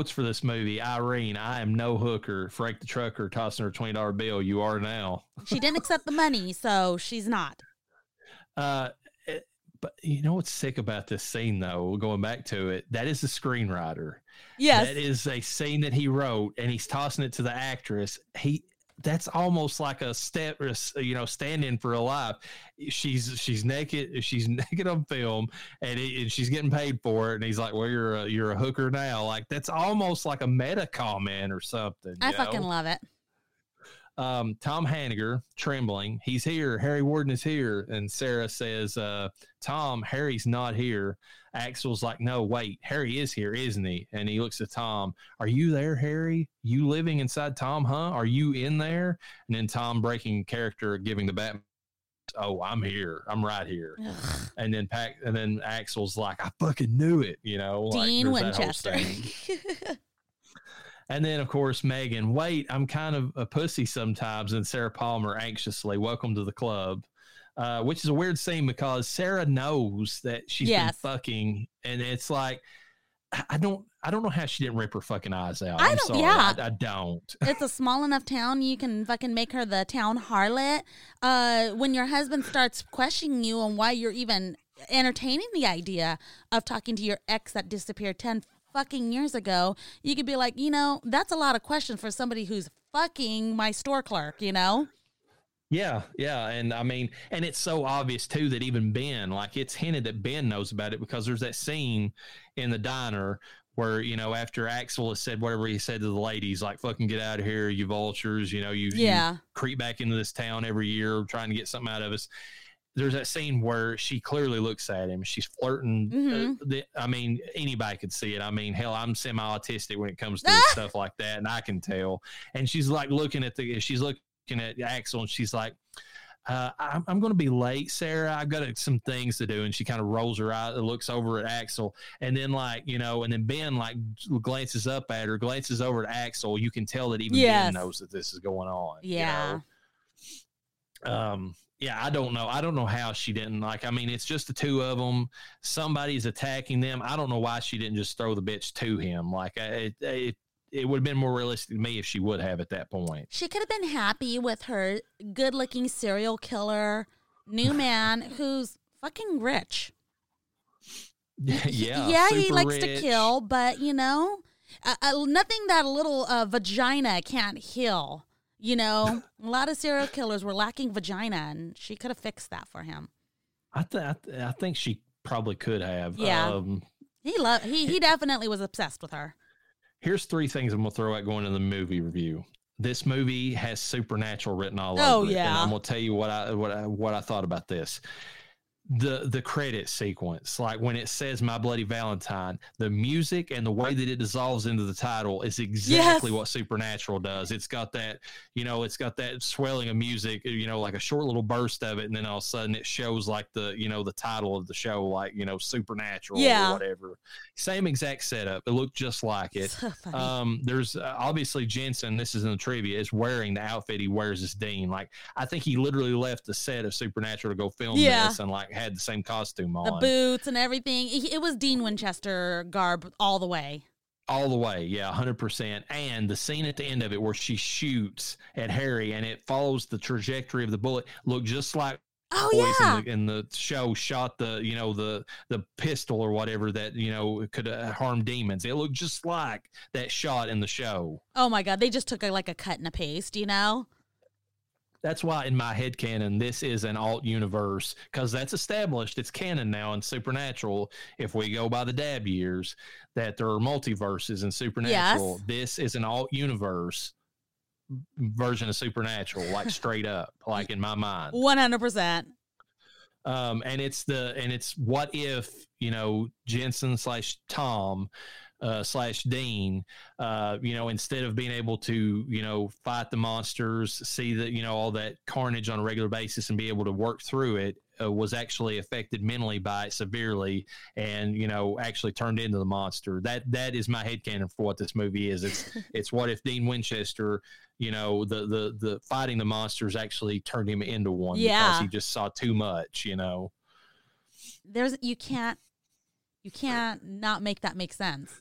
quotes for this movie Irene, I am no hooker. Frank the trucker tossing her $20 bill. You are now. She didn't accept the money, so she's not. Uh, it- but you know what's sick about this scene, though? Going back to it, that is the screenwriter. Yes. That is a scene that he wrote, and he's tossing it to the actress. He that's almost like a step, you know, stand-in for a life. She's she's naked, she's naked on film, and, it, and she's getting paid for it. And he's like, "Well, you're a you're a hooker now." Like that's almost like a meta comment or something. I fucking know? love it. Um, Tom Hanniger trembling. He's here. Harry Warden is here. And Sarah says, uh, Tom, Harry's not here. Axel's like, no, wait, Harry is here, isn't he? And he looks at Tom. Are you there, Harry? You living inside Tom, huh? Are you in there? And then Tom breaking character, giving the Batman. Oh, I'm here. I'm right here. Ugh. And then Pack and then Axel's like, I fucking knew it. You know, like, Dean whole Winchester. And then, of course, Megan, wait, I'm kind of a pussy sometimes. And Sarah Palmer anxiously, welcome to the club. Uh, which is a weird scene because Sarah knows that she's Yes. been fucking, and it's like, I- don't, I don't know how she didn't rip her fucking eyes out. I I'm don't- yeah. I, I don't. it's a small enough town you can fucking make her the town harlot. Uh, when your husband starts questioning you on why you're even entertaining the idea of talking to your ex that disappeared ten fucking years ago, you could be like, you know, that's a lot of questions for somebody who's fucking my store clerk. You know? Yeah, yeah, and I mean, and it's so obvious too that even Ben, like, it's hinted that Ben knows about it because there's that scene in the diner where you know after Axel has said whatever he said to the ladies, like, "Fucking get out of here, you vultures," you know, you, you Yeah. creep back into this town every year trying to get something out of us. There's that scene where she clearly looks at him. She's flirting. Mhm. Uh, the, I mean, anybody could see it. I mean, hell, I'm semi autistic when it comes to stuff like that, and I can tell. And she's like looking at the, she's looking at Axel, and she's like, uh, I'm, I'm going to be late, Sarah. I've got some things to do. And she kind of rolls her eye, looks over at Axel, and then like you know, and then Ben like glances up at her, glances over at Axel. You can tell that even Yes. Ben knows that this is going on. you Yeah. know? um yeah i don't know. I don't know how she didn't like i mean it's just the two of them somebody's attacking them. I don't know why she didn't just throw the bitch to him. Like it it, it would have been more realistic to me if she would have at that point. She could have been happy with her good looking serial killer new man who's fucking rich. yeah yeah, he likes to kill, but you know, uh, uh, nothing that a little uh, vagina can't heal. You know, a lot of serial killers were lacking vagina, and she could have fixed that for him. i th- I, th- I think she probably could have Yeah. um He loved. He he definitely was obsessed with her. here's three things i'm gonna throw out going into the movie review this movie has supernatural written all Oh, over it. And yeah. I'm gonna tell you what I what I what I thought about this. The the credit sequence, like when it says "My Bloody Valentine," the music and the way that it dissolves into the title is exactly Yes. what Supernatural does. It's got that, you know, it's got that swelling of music, you know, like a short little burst of it, and then all of a sudden it shows like the, you know, the title of the show, like you know, Supernatural Yeah. or whatever. Same exact setup. It looked just like it. So. Um, there's uh, obviously Jensen. This is in the trivia. Is wearing the outfit he wears as Dean. Like I think he literally left the set of Supernatural to go film Yeah. this, and like had the same costume on, the boots and everything. It was Dean Winchester garb all the way. all the way. Yeah, hundred percent. And the scene at the end of it where she shoots at Harry and it follows the trajectory of the bullet looked just like Oh boys yeah. in, the, in the show shot the you know the the pistol or whatever that you know could uh, harm demons. It looked just like that shot in the show. Oh my god, they just took a, like a cut and a paste, you know? That's why in my head canon, this is an alt universe because that's established. It's canon now in Supernatural. If we go by the Dabb years, that there are multiverses in Supernatural. Yes. This is an alt universe version of Supernatural, like straight up, like in my mind. One hundred percent. Um, and it's the and it's what if you know Jensen slash Tom uh, slash Dean, uh, you know, instead of being able to, you know, fight the monsters, see that, you know, all that carnage on a regular basis and be able to work through it, uh, was actually affected mentally by it severely and, you know, actually turned into the monster. That that is my headcanon for what this movie is. It's it's what if Dean Winchester, you know, the the the fighting the monsters actually turned him into one Yeah. because he just saw too much, you know. There's you can't you can't not make that make sense.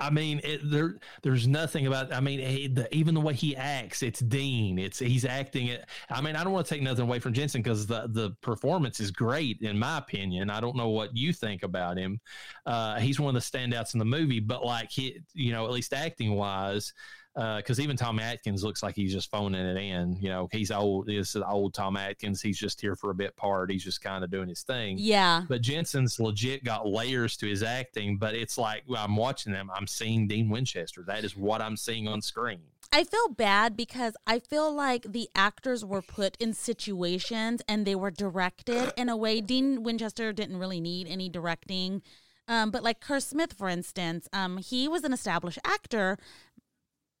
I mean, it, there there's nothing about. I mean, he, the, even the way he acts, it's Dean. It's he's acting it. I mean, I don't want to take nothing away from Jensen because the the performance is great in my opinion. I don't know what you think about him. Uh, he's one of the standouts in the movie, but like he, you know, at least acting wise, because uh, even Tom Atkins looks like he's just phoning it in. You know, he's old. This is old Tom Atkins. He's just here for a bit part. He's just kind of doing his thing. Yeah. But Jensen's legit got layers to his acting. But it's like well, I'm watching them. I'm seeing Dean Winchester. That is what I'm seeing on screen. I feel bad because I feel like the actors were put in situations and they were directed in a way. Dean Winchester didn't really need any directing. Um, but like Kerr Smith, for instance, um, he was an established actor,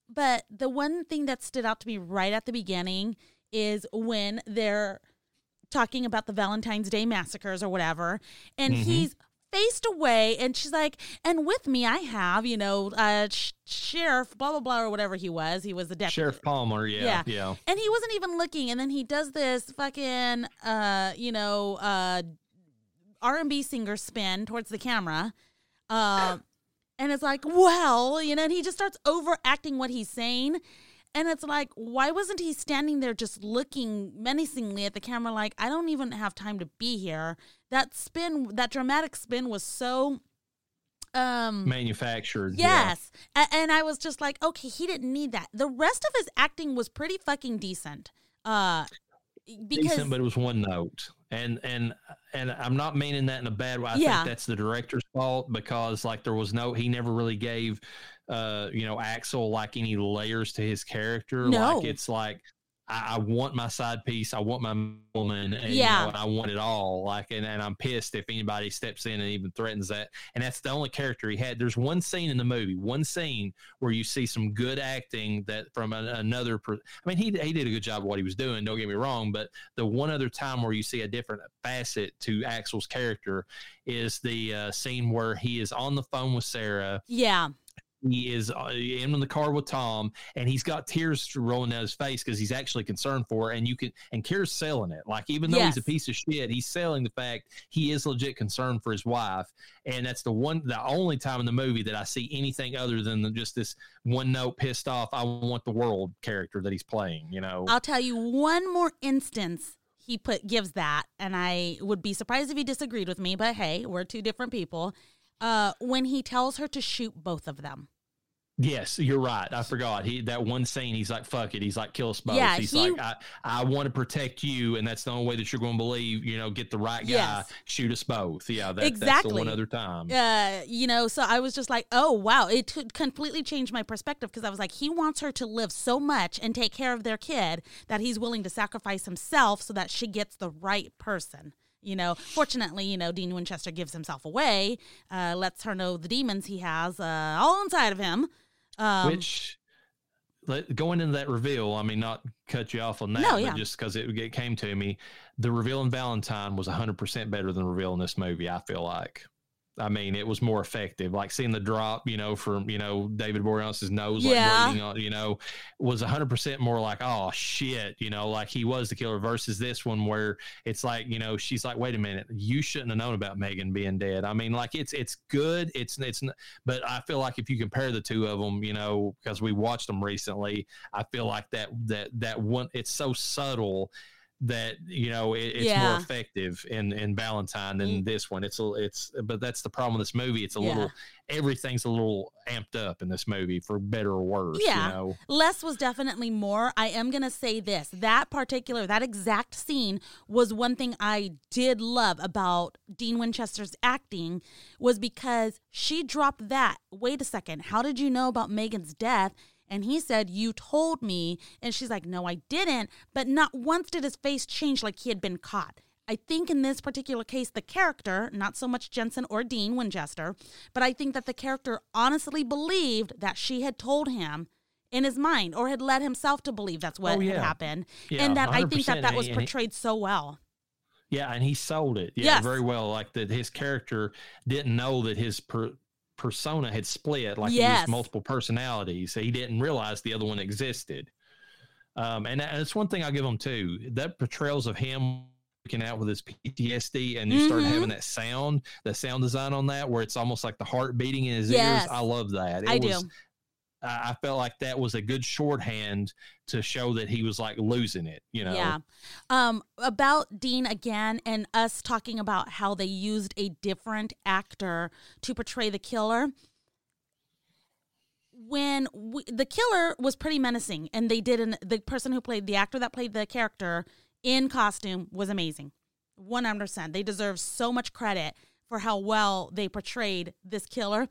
but the one thing that stood out to me right at the beginning is when they're talking about the Valentine's Day massacres or whatever, and mm-hmm. he's faced away and she's like and with me i have you know uh sh- sheriff blah blah blah or whatever he was. He was the deputy sheriff palmer yeah, yeah. yeah. And he wasn't even looking and then he does this fucking uh you know uh r&b singer spin towards the camera uh and it's like, well, you know, and he just starts overacting what he's saying. And it's like, why wasn't he standing there just looking menacingly at the camera, like, I don't even have time to be here? That spin, that dramatic spin was so um manufactured yes yeah. and i was just like okay he didn't need that the rest of his acting was pretty fucking decent uh because decent, but it was one note and and and I'm not meaning that in a bad way. I yeah. think that's the director's fault because like there was no he never really gave uh you know Axel like any layers to his character. No. Like it's like I, I, want my side piece. I want my woman. And, yeah. You know, I want it all. Like, and, and I'm pissed if anybody steps in and even threatens that. And that's the only character he had. There's one scene in the movie, one scene where you see some good acting that from a, another. I mean, he he did a good job of what he was doing. Don't get me wrong, but the one other time where you see a different facet to Axel's character is the uh, scene where he is on the phone with Sarah. Yeah he is uh, in the car with Tom, and he's got tears rolling down his face because he's actually concerned for her. And you can, and Kerr's selling it. Like even though yes. he's a piece of shit, he's selling the fact he is legit concerned for his wife. And that's the one, the only time in the movie that I see anything other than just this one note pissed off. I want the world character that he's playing. You know, I'll tell you one more instance he put gives that, and I would be surprised if he disagreed with me. But hey, we're two different people uh, when he tells her to shoot both of them. Yes, you're right. I forgot. He that one scene. He's like, "Fuck it." He's like, "Kill us both." Yeah, he's he, like, "I, I want to protect you, and that's the only way that you're going to believe. You know, get the right guy, yes. shoot us both." Yeah, that, exactly. That's the one other time. Uh, you know, so I was just like, "Oh wow!" It t- completely changed my perspective because I was like, he wants her to live so much and take care of their kid that he's willing to sacrifice himself so that she gets the right person. You know, fortunately, you know, Dean Winchester gives himself away, uh, lets her know the demons he has uh, all inside of him. Um, Which, let, going into that reveal, I mean, not cut you off on that, no, yeah. just because it, it came to me, the reveal in Valentine was 100% better than the reveal in this movie, I feel like. I mean, it was more effective. Like seeing the drop, you know, from you know David Boreanaz's nose, like yeah. bleeding on, you know, was hundred percent more like, oh shit, you know, like he was the killer. Versus this one where it's like, you know, she's like, wait a minute, you shouldn't have known about Megan being dead. I mean, like it's it's good, it's it's, but I feel like if you compare the two of them, you know, because we watched them recently, I feel like that that that one, it's so subtle that you know it, it's yeah. more effective in in Valentine than mm. this one. It's a it's but that's the problem with this movie. It's a yeah. little everything's a little amped up in this movie for better or worse. Yeah, you know? less was definitely more. I am gonna say this: that particular that exact scene was one thing I did love about Dean Winchester's acting was because she dropped that. Wait a second, how did you know about Megan's death? And he said, You told me. And she's like, No, I didn't. But not once did his face change like he had been caught. I think in this particular case, the character, not so much Jensen or Dean Winchester, but I think that the character honestly believed that she had told him in his mind or had led himself to believe that's what oh, yeah. had happened. Yeah, and that I think that that was portrayed so well. Yeah, and he sold it. Yeah, yes. very well. Like that his character didn't know that his per- persona had split, like yes. he was multiple personalities. He didn't realize the other one existed. Um, and that's one thing I'll give him too. That portrayals of him freaking out with his PTSD, and you start Mhm. having that sound, the sound design on that, where it's almost like the heart beating in his Yes. ears. I love that. It I was, do. I felt like that was a good shorthand to show that he was like losing it. You know. Yeah. Um, about Dean again and us talking about how they used a different actor to portray the killer. When we, the killer was pretty menacing, and they did, an, the person who played the actor that played the character in costume was amazing. 100%. They deserve so much credit for how well they portrayed this killer.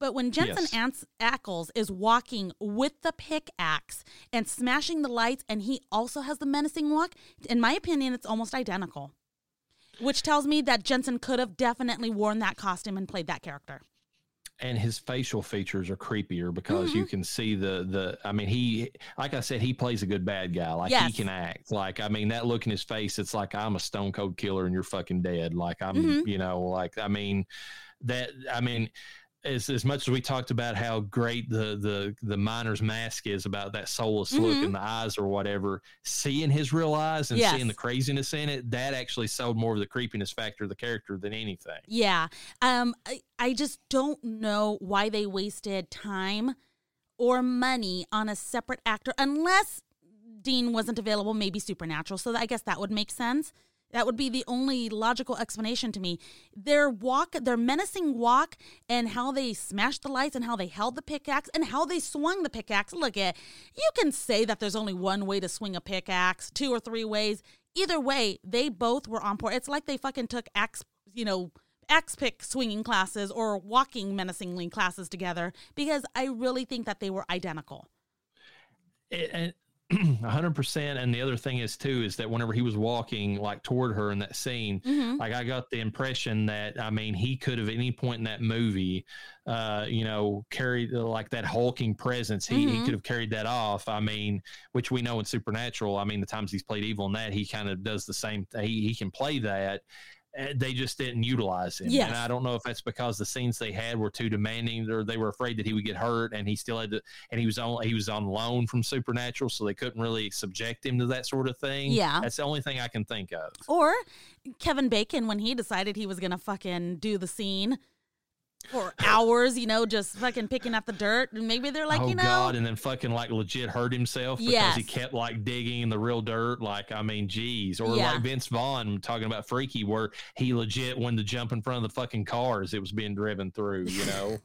But when Jensen Yes. Ackles is walking with the pickaxe and smashing the lights, and he also has the menacing walk, in my opinion, it's almost identical. Which tells me that Jensen could have definitely worn that costume and played that character. and his facial features are creepier because you Mm-hmm. can see the the i mean he like i said he plays a good bad guy like Yes. he can act like i mean that look in his face it's like i'm a stone cold killer and you're fucking dead like i'm Mhm. you know like i mean that i mean as, as much as we talked about how great the the the miner's mask is about that soulless look Mhm. in the eyes or whatever seeing his real eyes and Yes. seeing the craziness in it that actually sold more of the creepiness factor of the character than anything Yeah. Um I, I just don't know why they wasted time or money on a separate actor unless Dean wasn't available, maybe Supernatural. So I guess that would make sense. That would be the only logical explanation to me. Their walk, their menacing walk, and how they smashed the lights, and how they held the pickaxe, and how they swung the pickaxe. Look at you can say that there's only one way to swing a pickaxe, two or three ways. Either way, they both were on point. It's like they fucking took axe, you know, axe pick swinging classes or walking menacingly classes together because I really think that they were identical. and a hundred percent. And the other thing is too is that whenever he was walking like toward her in that scene, Mm-hmm. like I got the impression that I mean he could have at any point in that movie, uh, you know, carried uh, like that hulking presence. He he Mhm. could have carried that off. I mean, which we know in Supernatural. I mean, the times he's played evil in that, he kind of does the same. He he can play that. Uh, They just didn't utilize him, Yes. and I don't know if that's because the scenes they had were too demanding, or they were afraid that he would get hurt, and he still had to and he was on he was on loan from Supernatural, so they couldn't really subject him to that sort of thing. Yeah. that's the only thing I can think of. Or Kevin Bacon when he decided he was going to fucking do the scene for hours, you know, just fucking picking up the dirt. And maybe they're like, oh you know, God, and then fucking like legit hurt himself because he kept like digging in the real dirt. Like I mean, geez, or Yeah. like Vince Vaughn talking about Freaky, where he legit wanted to jump in front of the fucking cars it was being driven through. You know.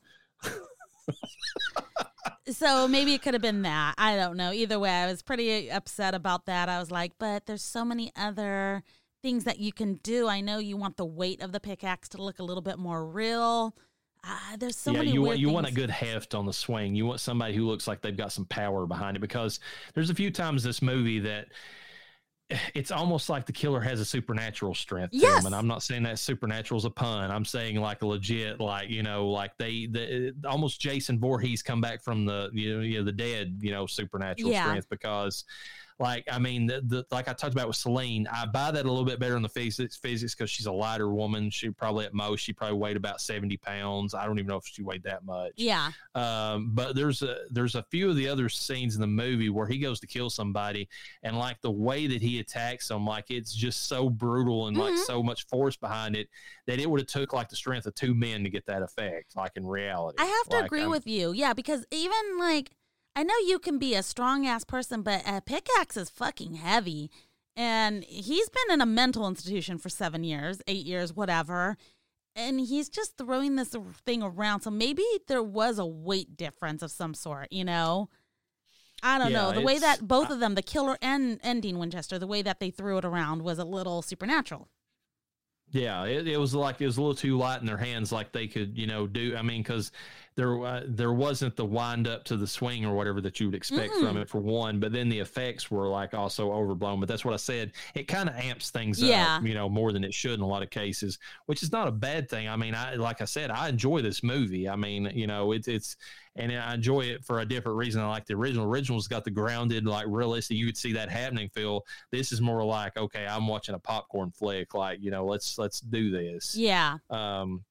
so maybe it could have been that. I don't know. Either way, I was pretty upset about that. I was like, but there's so many other things that you can do. I know you want the weight of the pickaxe to look a little bit more real. Uh, there's so yeah, many you want you want a good heft on the swing. You want somebody who looks like they've got some power behind it because there's a few times this movie that it's almost like the killer has a supernatural strength to Yes. him. And I'm not saying that supernatural is a pun. I'm saying like a legit, like, you know, like they, the, almost Jason Voorhees come back from the, you know, you know, the dead, you know, supernatural Yeah. strength because like, I mean, the, the, like I talked about with Selene, I buy that a little bit better in the physics, physics because she's a lighter woman. She probably at most, she probably weighed about 70 pounds. I don't even know if she weighed that much. Yeah. Um, but there's a there's a few of the other scenes in the movie where he goes to kill somebody, and like the way that he attacks them, like it's just so brutal and like Mhm. so much force behind it that it would have took like the strength of two men to get that effect. Like in reality, I have to Like, agree I'm- with you. Yeah, because even like I know you can be a strong ass person, but a pickaxe is fucking heavy. And he's been in a mental institution for seven years, eight years, whatever. And he's just throwing this thing around. So maybe there was a weight difference of some sort, you know? I don't know. The way that both of them, the killer and, and Dean Winchester, the way that they threw it around was a little supernatural. Yeah, it, it was like it was a little too light in their hands, like they could, you know, do. I mean, because there uh, there wasn't the wind up to the swing or whatever that you would expect from Mm-mm. it for one, but then the effects were like also overblown. But that's what I said. It kind of amps things Yeah. up, you know, more than it should in a lot of cases, which is not a bad thing. I mean, I like I said, I enjoy this movie. I mean, you know, it's it's and I enjoy it for a different reason. I like the original. Original's got the grounded, like realistic. You could see that happening feel. This is more like, okay, I'm watching a popcorn flick. Like, you know, let's let's do this. Yeah. Um,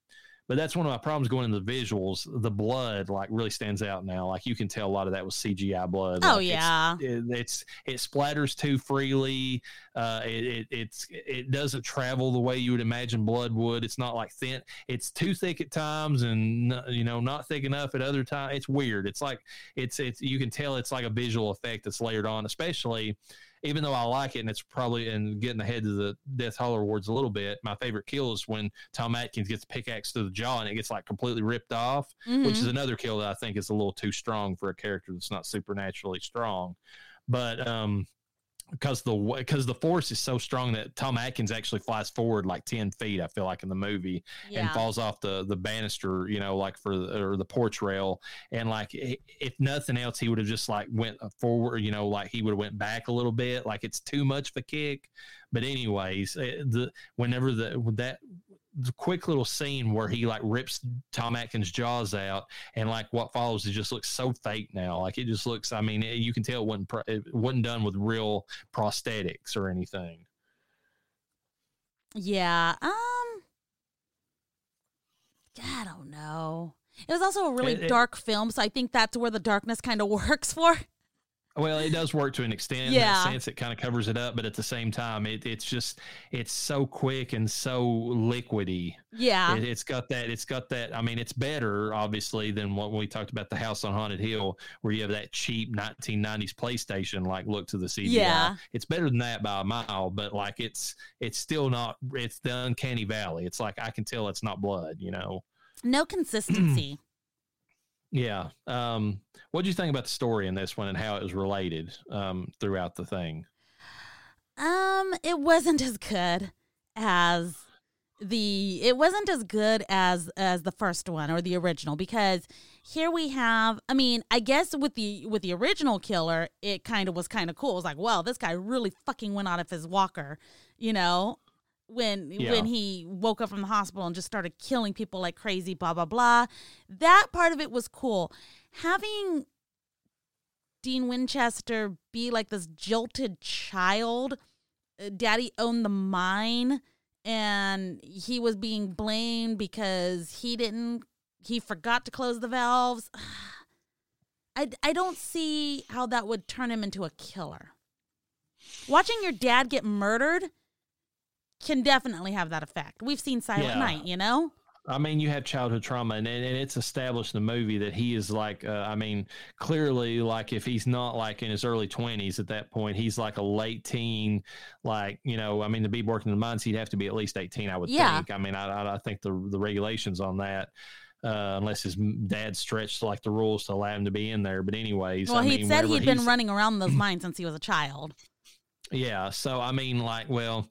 but that's one of my problems going into the visuals. The blood like really stands out now. Like you can tell a lot of that was CGI blood. Oh Like, yeah. it's, it, it's it splatters too freely. Uh, it, it it's it doesn't travel the way you would imagine blood would. It's not like thin. It's too thick at times, and you know not thick enough at other times. It's weird. It's like it's it's you can tell it's like a visual effect that's layered on, especially even though I like it, and it's probably and getting ahead of the Death Holler Awards a little bit. My favorite kill is when Tom Atkins gets pickaxe to the jaw and it gets like completely ripped off, which is another kill that I think is a little too strong for a character that's not supernaturally strong. But um, because the because the force is so strong that Tom Atkins actually flies forward like ten feet. I feel like in the movie and falls off the the banister, you know, like for the, or the porch rail, and like if nothing else, he would have just like went forward, you know, like he would have went back a little bit. Like it's too much of a kick. But anyways, eh, the whenever the that the quick little scene where he like rips Tom Atkins' jaws out, and like what follows, it just looks so fake now. Like it just looks. I mean, it, you can tell it wasn't pro- it wasn't done with real prosthetics or anything. Yeah. Um. I don't know. It was also a really It- dark film, so I think that's where the darkness kind of works for. Well, it does work to an extent. Yeah. In that sense, it kind of covers it up, but at the same time, it, it's just it's so quick and so liquidy. Yeah. It, it's got that. It's got that. I mean, it's better, obviously, than what we talked about the House on Haunted Hill, where you have that cheap 1990s PlayStation like look to the CGI. Yeah. it's better than that by a mile, but like it's it's still not. It's the uncanny valley. It's like I can tell it's not blood. You know. no consistency. Yeah. Um, what do you think about the story in this one and how it was related um, throughout the thing? Um, it wasn't as good as the it wasn't as good as as the first one or the original because here we have I mean, I guess with the with the original killer, it kind of was kind of cool. It was like, well, this guy really fucking went out of his walker, you know, when Yeah. when he woke up from the hospital and just started killing people like crazy, blah blah blah. That part of it was cool. Having Dean Winchester be like this jilted child. Uh, Daddy owned the mine and he was being blamed because he didn't, he forgot to close the valves. I, I don't see how that would turn him into a killer. Watching your dad get murdered can definitely have that effect. We've seen Silent Yeah. Night, you know? I mean, you have childhood trauma, and, and it's established in the movie that he is like, uh, I mean, clearly, like if he's not like in his early 20s at that point, he's like a late teen, like, you know, I mean, to be working in the mines, he'd have to be at least 18, I would Yeah. think. I mean, I, I, I think the, the regulations on that. Uh, unless his dad stretched like the rules to allow him to be in there, but anyways, Well, I he'd mean, said he'd been running around those mines since he was a child. Yeah. So I mean, like, well,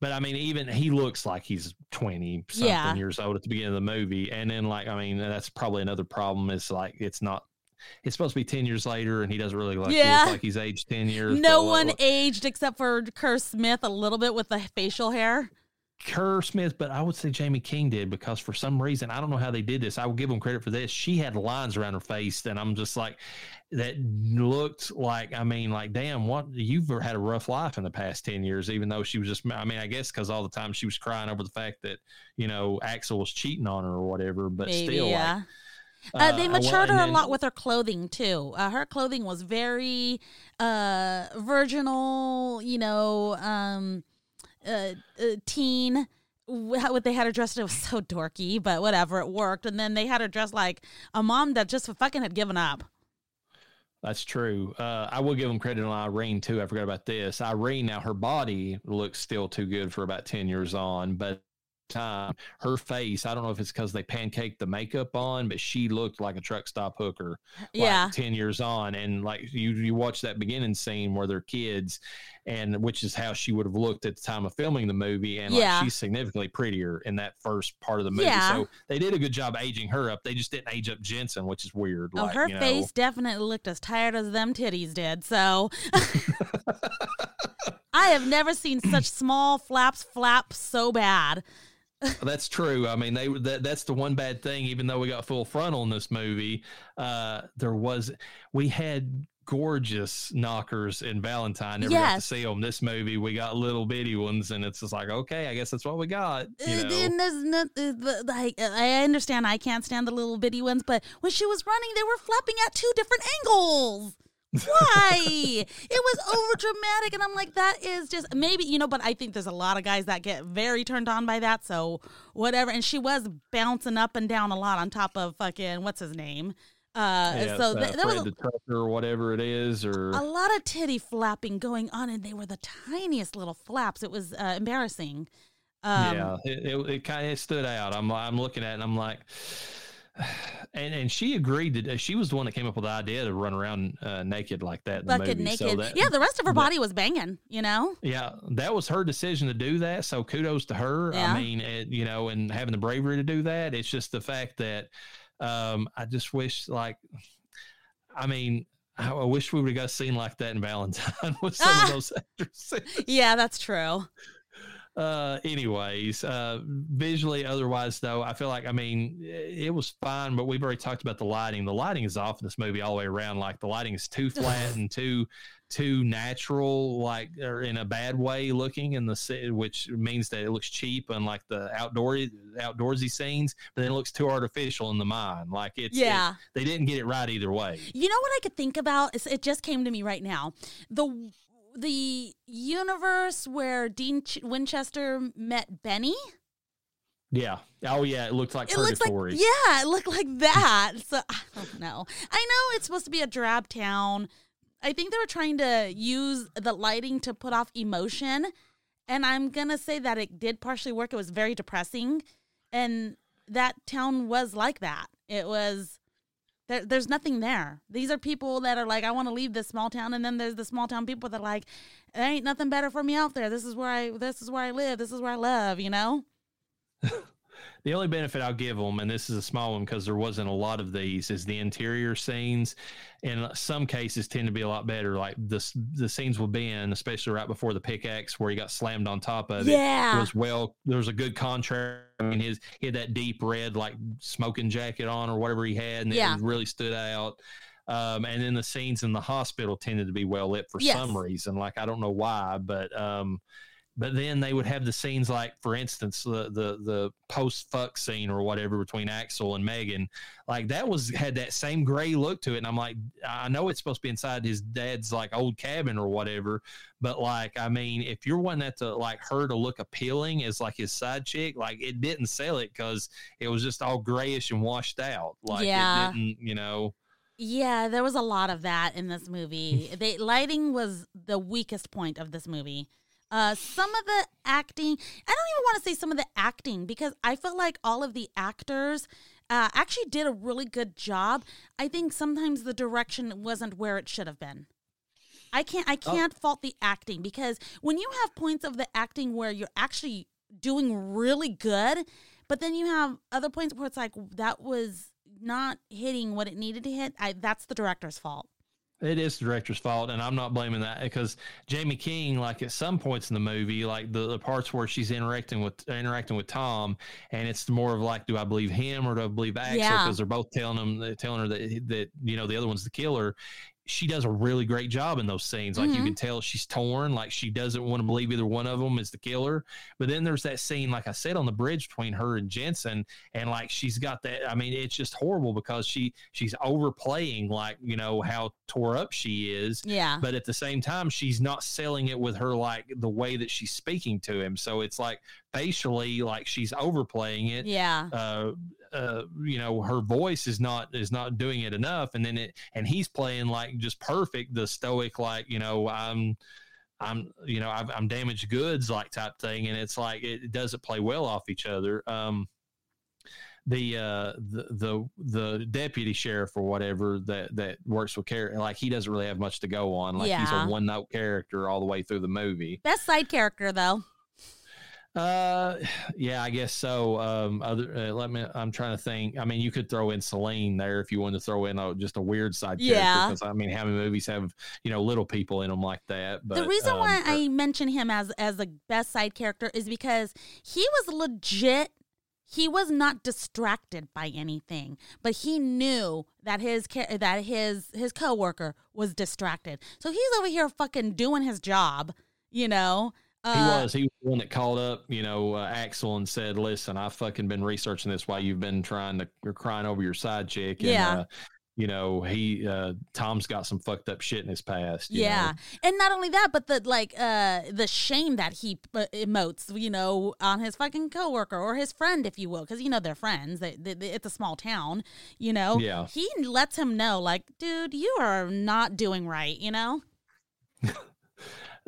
but I mean, even he looks like he's twenty something Yeah. years old at the beginning of the movie, and then like, I mean, that's probably another problem. Is like, it's not. It's supposed to be ten years later, and he doesn't really like Yeah. look like he's aged ten years. No one like, aged except for Kerr Smith a little bit with the facial hair. Kerr Smith, but I would say Jaime King did because for some reason I don't know how they did this. I will give them credit for this. She had lines around her face, and I'm just like, that looked like I mean, like, damn, what you've had a rough life in the past ten years. Even though she was just, I mean, I guess because all the time she was crying over the fact that you know Axel was cheating on her or whatever. But Maybe, still, yeah. like, Uh, they well, matured and her a lot with her clothing too. Uh, her clothing was very uh, virginal, you know, um, uh, uh, teen. What they had her dressed, it was so dorky, but whatever, it worked. And then they had her dressed like a mom that just fucking had given up. That's true. Uh, I will give them credit on Irene too. I forgot about this. Irene now her body looks still too good for about ten years on, but time her face. I don't know if it's because they pancaked the makeup on, but she looked like a truck stop hooker. like, yeah. 10 years on and like you you watch that beginning scene where they're kids and which is how she would have looked at the time of filming the movie and Yeah. like she's significantly prettier in that first part of the movie Yeah. so they did a good job aging her up they just didn't age up jensen which is weird Oh, like, her you know. face definitely looked as tired as them titties did. So I have never seen such small flaps flap so bad. That's true. I mean, they that, that's the one bad thing. Even though we got full frontal in this movie, uh, there was we had gorgeous knockers in Valentine. Never got to Yes. see them. This movie, we got little bitty ones, and it's just like, okay, I guess that's what we got. You know? And there's no, uh, like, uh, I understand I can't stand the little bitty ones, but when she was running, they were flapping at two different angles. Why? it was over dramatic, and I'm like, that is just maybe you know. But I think there's a lot of guys that get very turned on by that. So whatever. And she was bouncing up and down a lot on top of fucking what's his name. Uh, Yeah, so uh, th- there was the Trucker or whatever it is, or a lot of titty flapping going on, and they were the tiniest little flaps. It was uh, embarrassing. Um, yeah, it, it, it kind of stood out. I'm I'm looking at it and I'm like, and and she agreed that she was the one that came up with the idea to run around uh, naked like that bucket movie. naked. So that, yeah, the rest of her that- body was banging. You know. Yeah, that was her decision to do that. So kudos to her. Yeah. I mean, it, you know, and having the bravery to do that. It's just the fact that um, I just wish, like, I mean, I, I wish we would have got a scene like that in Valentine with some Ah! of those actresses. Yeah, that's true. Uh, anyways, uh, visually, otherwise, though, I feel like, I mean, it was fine, but we've already talked about the lighting. The lighting is off in this movie all the way around. Like, the lighting is too flat and too, too natural, like, or in a bad way looking in the, which means that it looks cheap and like the outdoor, outdoorsy scenes, but then it looks too artificial in the mind. Like, it's, it- Yeah. they didn't get it right either way. You know what I could think about? It's, it just came to me right now. The the universe where Dean Ch- Winchester met Benny. Yeah. Oh, yeah. It looked like It looks purgatory. like yeah, it looked like that. So I don't know. I know it's supposed to be a drab town. I think they were trying to use the lighting to put off emotion, and I'm gonna say that it did partially work. It was very depressing, and that town was like that. It was. There, there's nothing there. These are people that are like, I want to leave this small town, and then there's the small town people that are like, there ain't nothing better for me out there. This is where I, this is where I live. This is where I love. You know? The only benefit I'll give them, and this is a small one because there wasn't a lot of these, is the interior scenes. In some cases, tend to be a lot better. Like the the scenes with Ben, especially right before the pickaxe, where he got slammed on top of it, Yeah. was well. There was a good contrast. I mean, his he had that deep red like smoking jacket on or whatever he had, and Yeah. it really stood out. Um, and then the scenes in the hospital tended to be well lit for Yes. some reason. Like I don't know why, but um, but then they would have the scenes like, for instance, the the the post fuck scene or whatever between Axel and Megan, like that was had that same gray look to it. And I'm like, I know it's supposed to be inside his dad's like old cabin or whatever, but like, I mean, if you're wanting that to like her to look appealing as like his side chick, like it didn't sell it because it was just all grayish and washed out. Like Yeah. it didn't, you know. Yeah, there was a lot of that in this movie. the lighting was the weakest point of this movie. Uh, some of the acting, I don't even want to say some of the acting because I feel like all of the actors uh, actually did a really good job. I think sometimes the direction wasn't where it should have been. I can't I can't fault the acting because when you have points of the acting where you're actually doing really good, but then you have other points where it's like that was not hitting what it needed to hit. I that's the director's fault. It is the director's fault, and I'm not blaming that because Jaime King, like at some points in the movie, like the, the parts where she's interacting with interacting with Tom, and it's more of like, do I believe him or do I believe Axel? Yeah. Because they're both telling him, telling her that that you know the other one's the killer. She does a really great job in those scenes. Like you Mhm. can tell she's torn, like she doesn't want to believe either one of them is the killer. But then there's that scene, like I said, on the bridge between her and Jensen, and like she's got that. I mean, it's just horrible because she she's overplaying like you know how tore up she is Yeah. but at the same time she's not selling it with her like the way that she's speaking to him so it's like facially like she's overplaying it Yeah. uh uh you know her voice is not is not doing it enough. And then it and he's playing like just perfect the stoic like you know i'm i'm you know I'm, I'm damaged goods like type thing. And it's like it, doesn't play well off each other. Um the uh the the the deputy sheriff or whatever that that works with character like he doesn't really have much to go on. Like he's a one note character all the way through the movie. Best side character though. Uh yeah i guess so um other uh, let me i'm trying to think i mean you could throw in selene there if you wanted to throw in a, just a weird side character Yeah. because i mean how many movies have you know little people in them like that but the reason um, why I mention him as as the best side character is because he was legit. he was not distracted by anything, but he knew that his that his his coworker was distracted. So he's over here fucking doing his job, you know. He Uh, was. He was the one that called up, you know, uh, Axel and said, "Listen, I've fucking been researching this while you've been trying to, you're crying over your side chick." And, Yeah. Uh, you know, he uh, Tom's got some fucked up shit in his past. you Yeah, know? and not only that, but the like uh the shame that he uh, emotes, you know, on his fucking coworker or his friend, if you will, because you know they're friends. They, they, they- it's a small town, you know. Yeah. he lets him know, like, dude, you are not doing right, you know.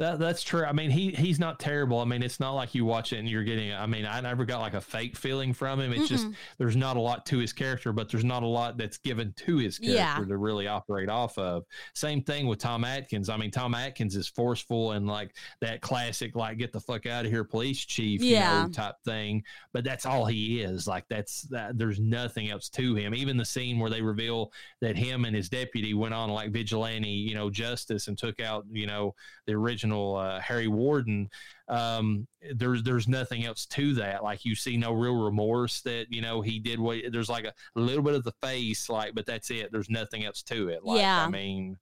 That, that's true. I mean, he he's not terrible. I mean, it's not like you watch it and you're getting. I mean, I never got like a fake feeling from him. It's just Mm-mm. there's not a lot to his character, but there's not a lot that's given to his character Yeah. to really operate off of. Same thing with Tom Atkins. I mean, Tom Atkins is forceful and like that classic, like get the fuck out of here, police chief, Yeah. you know, type thing. But that's all he is. Like that's that. There's nothing else to him. Even the scene where they reveal that him and his deputy went on like vigilante, you know, justice and took out, you know, the original uh, Harry Warden. Um, there's there's nothing else to that. Like you see no real remorse that you know he did what. There's like a, little bit of the face, like, but that's it. There's nothing else to it. Like, Yeah. I mean,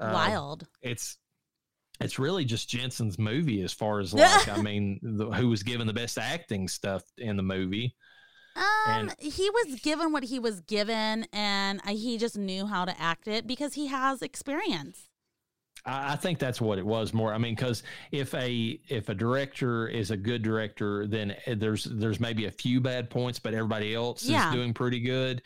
uh, Wild. It's it's really just Jensen's movie as far as like I mean, the, who was given the best acting stuff in the movie. Um, and- he was given what he was given, and uh, he just knew how to act it because he has experience. I think that's what it was more. I mean, because if a if a director is a good director, then eh, there's there's maybe a few bad points, but everybody else Yeah. is doing pretty good.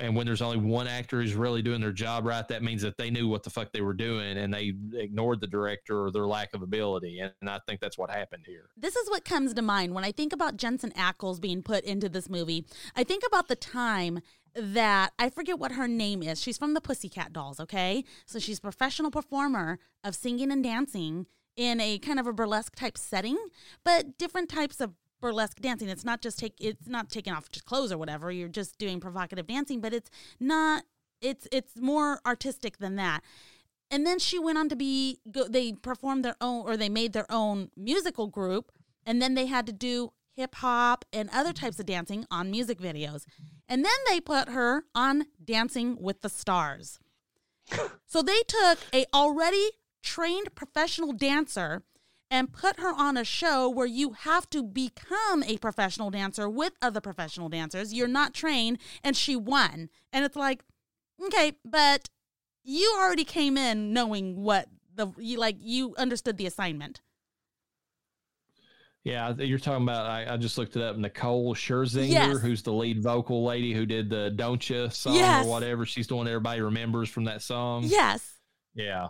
And when there's only one actor who's really doing their job right, that means that they knew what the fuck they were doing and they ignored the director or their lack of ability. And, and I think that's what happened here. This is what comes to mind when I think about Jensen Ackles being put into this movie. I think about the time that I forget what her name is. She's from the Pussycat Dolls, okay? So she's a professional performer of singing and dancing in a kind of a burlesque type setting, but different types of burlesque dancing. It's not just take it's not taking off just clothes or whatever. You're just doing provocative dancing, but it's not it's it's more artistic than that. And then she went on to be go, they performed their own or they made their own musical group and then they had to do hip hop and other types of dancing on music videos. And then they put her on Dancing with the Stars. so they took a already trained professional dancer and put her on a show where you have to become a professional dancer with other professional dancers. You're not trained and she won. And it's like, okay, but you already came in knowing what the you like you understood the assignment. Yeah, you're talking about. I, I just looked it up. Nicole Scherzinger, Yes. who's the lead vocal lady who did the "Don't You" song Yes. or whatever. She's the one everybody remembers from that song. Yes. Yeah.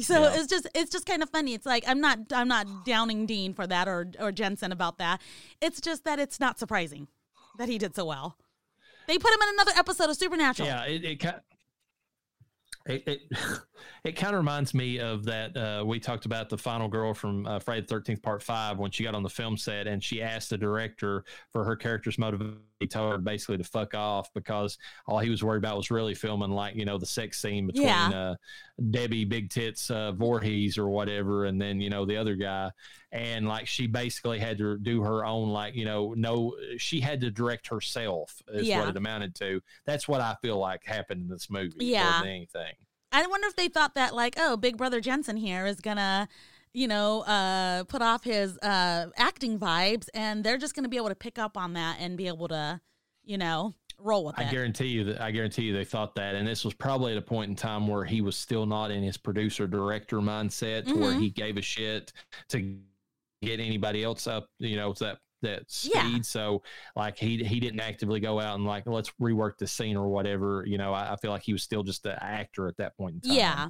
So Yeah. it's just it's just kind of funny. It's like I'm not I'm not downing Dean for that or or Jensen about that. It's just that it's not surprising that he did so well. They put him in another episode of Supernatural. Yeah, it it it it, kind of reminds me of that uh, we talked about the final girl from uh, Friday the Thirteenth Part Five when she got on the film set and she asked the director for her character's motivation. He told her basically to fuck off because all he was worried about was really filming like you know the sex scene between Yeah. uh, Debbie Big Tits uh, Voorhees or whatever, and then you know the other guy, and like she basically had to do her own like you know no she had to direct herself is Yeah. what it amounted to. That's what I feel like happened in this movie. Yeah. anything. I wonder if they thought that like, oh, Big Brother Jensen here is gonna, you know, uh, put off his uh, acting vibes, and they're just gonna be able to pick up on that and be able to, you know, roll with that. I it. guarantee you that I guarantee you they thought that, and this was probably at a point in time where he was still not in his producer director mindset, to where he gave a shit to get anybody else up, you know, to that that speed. Yeah. So like he he didn't actively go out and like let's rework the scene or whatever. You know, I, I feel like he was still just an actor at that point in time. Yeah.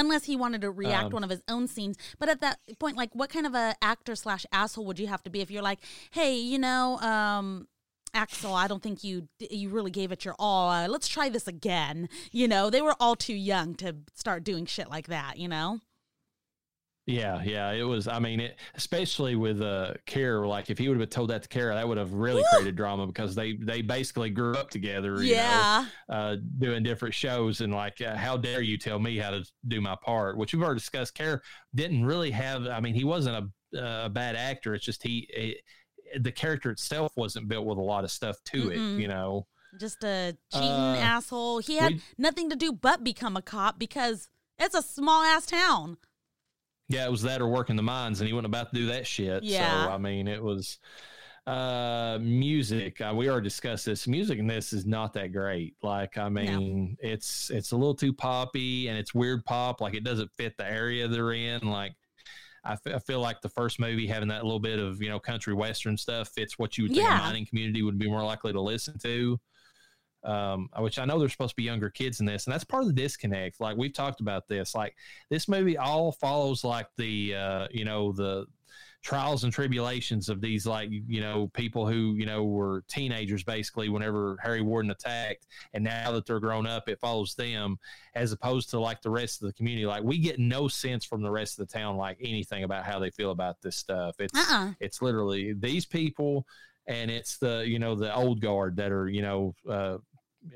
Unless he wanted to react Um, one of his own scenes. But at that point, like, what kind of a actor slash asshole would you have to be if you're like, hey, you know, um, Axel, I don't think you you really gave it your all. Uh, let's try this again. You know, they were all too young to start doing shit like that. You know. Yeah, yeah, it was. I mean, it, especially with uh, Kara. Like, if he would have told that to Kara, that would have really Woo! created drama because they they basically grew up together. You know, Yeah. uh, doing different shows and like, uh, how dare you tell me how to do my part? Which we've already discussed. Kara didn't really have. I mean, he wasn't a, a bad actor. It's just he. It, the character itself wasn't built with a lot of stuff to Mm-mm. it. You know, Just a cheating Uh, asshole. He had we- nothing to do but become a cop because it's a small ass town. Yeah, it was that or working the mines, and he wasn't about to do that shit. Yeah. So I mean, it was uh music. Uh, we already discussed this. Music in this is not that great. Like i mean it's it's a little too poppy and it's weird pop. Like it doesn't fit the area they're in. Like I I feel like the first movie having that little bit of you know country western stuff fits what you would think Yeah. a mining community would be more likely to listen to um which i know there's supposed to be younger kids in this and that's part of the disconnect. Like we've talked about this. Like this movie all follows like the uh you know the trials and tribulations of these like you know people who you know were teenagers basically whenever harry warden attacked and now that they're grown up it follows them as opposed to like the rest of the community. Like we get no sense from the rest of the town like anything about how they feel about this stuff. It's Uh-uh. it's literally these people and it's the you know the old guard that are you know uh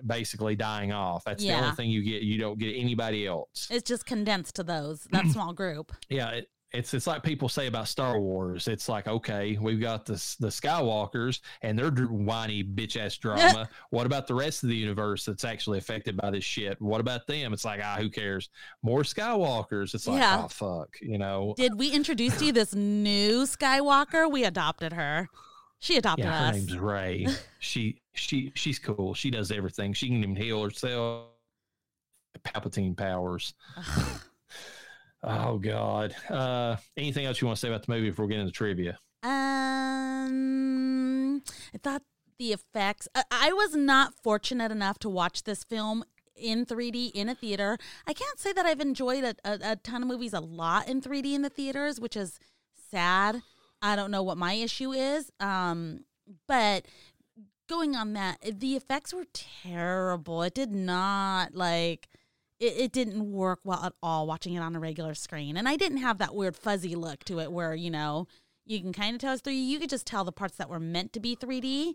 basically dying off that's the only thing you get you don't get anybody else It's just condensed to those that small group. yeah it, it's it's like people say about Star Wars. It's like okay, we've got the the Skywalkers and their whiny bitch ass drama. what about the rest of the universe that's actually affected by this shit? What about them? It's like ah, who cares? More Skywalkers. It's like Yeah. oh fuck, you know. Did we introduce to you this new Skywalker? We adopted her. She adopted Yeah, her us. name's Rey. she she she's cool. She does everything. She can even heal herself. Palpatine powers. Oh God. Uh, anything else you want to say about the movie before we get into trivia? Um, I thought the effects. I, I was not fortunate enough to watch this film in 3D in a theater. I can't say that I've enjoyed a, a, a ton of movies a lot in 3D in the theaters, which is sad. I don't know what my issue is. Um, but going on that, the effects were terrible. It did not like it, it didn't work well at all watching it on a regular screen. And I didn't have that weird fuzzy look to it where, you know, you can kind of tell it's 3D. You could just tell the parts that were meant to be 3D.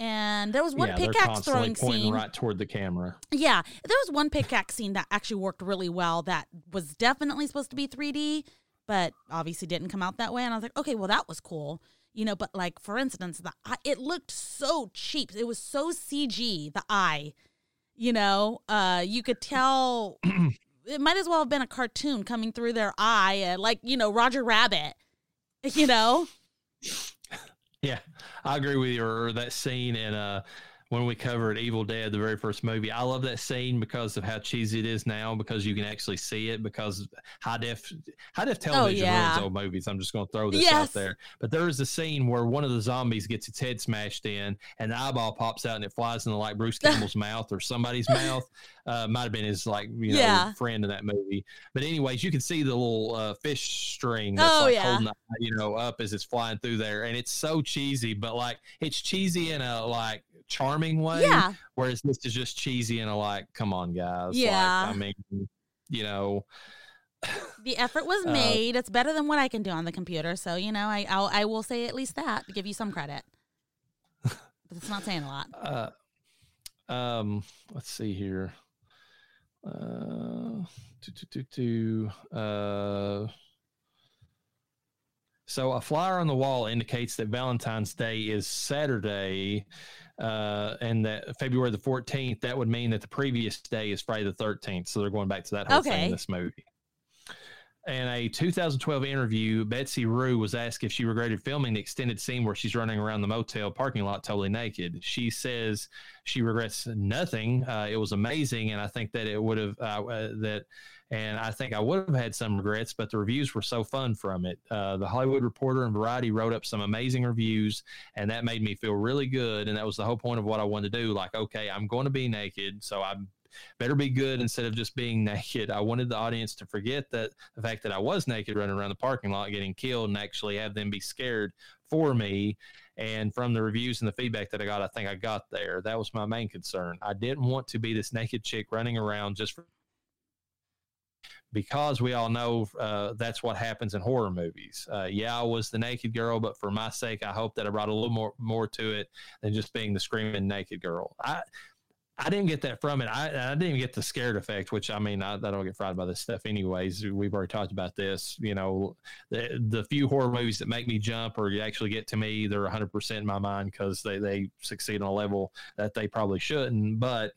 And there was one yeah, pickaxe throwing pointing scene. right toward the camera. Yeah, there was one pickaxe scene that actually worked really well. That was definitely supposed to be 3D, but obviously didn't come out that way. And I was like, okay, well that was cool, you know. But like for instance, the eye, it looked so cheap. It was so CG. The eye, you know, uh, you could tell it might as well have been a cartoon coming through their eye, uh, like you know Roger Rabbit, you know. Yeah, I agree with you. Or that scene in uh, when we covered Evil Dead, the very first movie. I love that scene because of how cheesy it is now. Because you can actually see it. Because high def high def television Oh, yeah. ruins old movies. I'm just going to throw this Yes. out there. But there is a scene where one of the zombies gets its head smashed in, and the eyeball pops out, and it flies into like Bruce Campbell's mouth or somebody's mouth. Uh, might have been his like you know Yeah. friend in that movie. But anyways, you can see the little uh, fish string that's Oh, like yeah. holding the you know up as it's flying through there, and it's so cheesy. But like it's cheesy in a like charming way. Yeah, Whereas this is just cheesy and a like, come on, guys. Like, Yeah. I mean, you know, the effort was Uh, made. it's better than what I can do on the computer. So you know, I I'll, I will say at least that to give you some credit. but it's not saying a lot. uh, um, let's see here. Uh, do, do, do, uh, so a flyer on the wall indicates that Valentine's Day is Saturday, uh, and that February the 14th. That would mean that the previous day is Friday the 13th. So they're going back to that whole thing in this movie. In a 2012 interview, Betsy Rue was asked if she regretted filming the extended scene where she's running around the motel parking lot totally naked. She says she regrets nothing. Uh, it was amazing, and I think that it would have uh, uh, that, and I think I would have had some regrets, but the reviews were so fun from it. Uh, the Hollywood Reporter and Variety wrote up some amazing reviews, and that made me feel really good. And that was the whole point of what I wanted to do. Like, okay, I'm going to be naked, so I'm better be good instead of just being naked. I wanted the audience to forget that the fact that I was naked running around the parking lot getting killed and actually have them be scared for me. And from the reviews and the feedback that I got, I think I got there. That was my main concern. I didn't want to be this naked chick running around just for because we all know uh, that's what happens in horror movies. Uh, yeah, I was the naked girl, but for my sake, I hope that I brought a little more more to it than just being the screaming naked girl. I I didn't get that from it. I, I didn't get the scared effect, which I mean, I, I don't get frightened by this stuff anyways. We've already talked about this. You know, the, the few horror movies that make me jump or actually get to me, they're 100% in my mind because they, they succeed on a level that they probably shouldn't. But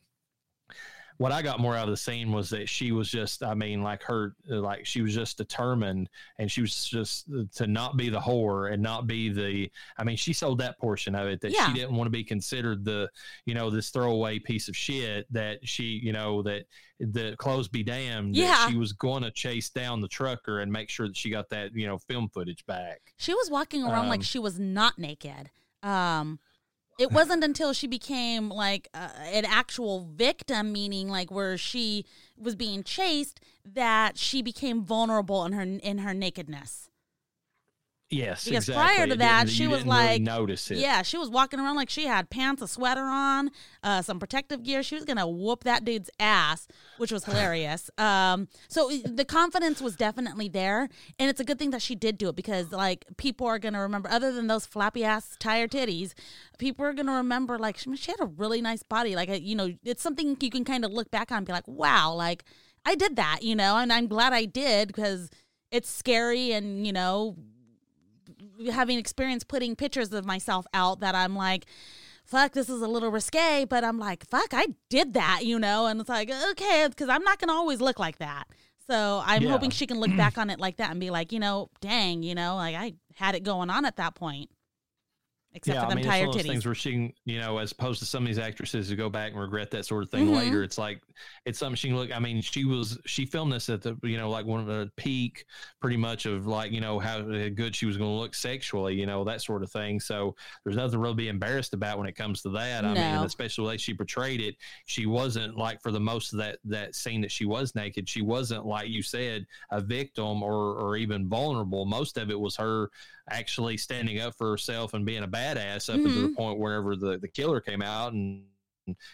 what I got more out of the scene was that she was just, I mean, like her, like she was just determined and she was just to not be the whore and not be the, I mean, she sold that portion of it that Yeah. she didn't want to be considered the, you know, this throwaway piece of shit that she, you know, that the clothes be damned. that Yeah. she was going to chase down the trucker and make sure that she got that, you know, film footage back. She was walking around like Um, she was not naked. Um, it wasn't until she became like uh, an actual victim, meaning like where she was being chased, that she became vulnerable in her in her nakedness. Yes, Because exactly. prior to that, she was didn't really like- notice it. Yeah, she was walking around like she had pants, a sweater on, uh, some protective gear. She was gonna whoop that dude's ass, which was hilarious. um, so the confidence was definitely there, and it's a good thing that she did do it because like people are gonna remember, other than those flappy ass tire titties, people are gonna remember like she, she had a really nice body. Like you know, it's something you can kind of look back on and be like, wow, like I did that, you know, and I'm glad I did because it's scary and you know having experience putting pictures of myself out that I'm like, fuck, this is a little risque, but I'm like, fuck, I did that, you know? And it's like, okay, because I'm not going to always look like that. So I'm Yeah. hoping she can look back on it like that and be like, you know, dang, you know, like I had it going on at that point. Except yeah, for I them mean, tired it's one of those things where she, can, you know, as opposed to some of these actresses who go back and regret that sort of thing Mhm. later, it's like it's something she can look. I mean, she was she filmed this at the, you know, like one of the peak, pretty much of like you know how good she was going to look sexually, you know, that sort of thing. So there's nothing really to be embarrassed about when it comes to that. I mean, especially the way she portrayed it, she wasn't like for the most of that that scene that she was naked, she wasn't like you said a victim or or even vulnerable. Most of it was her actually standing up for herself and being a badass up to the point wherever the, the killer came out and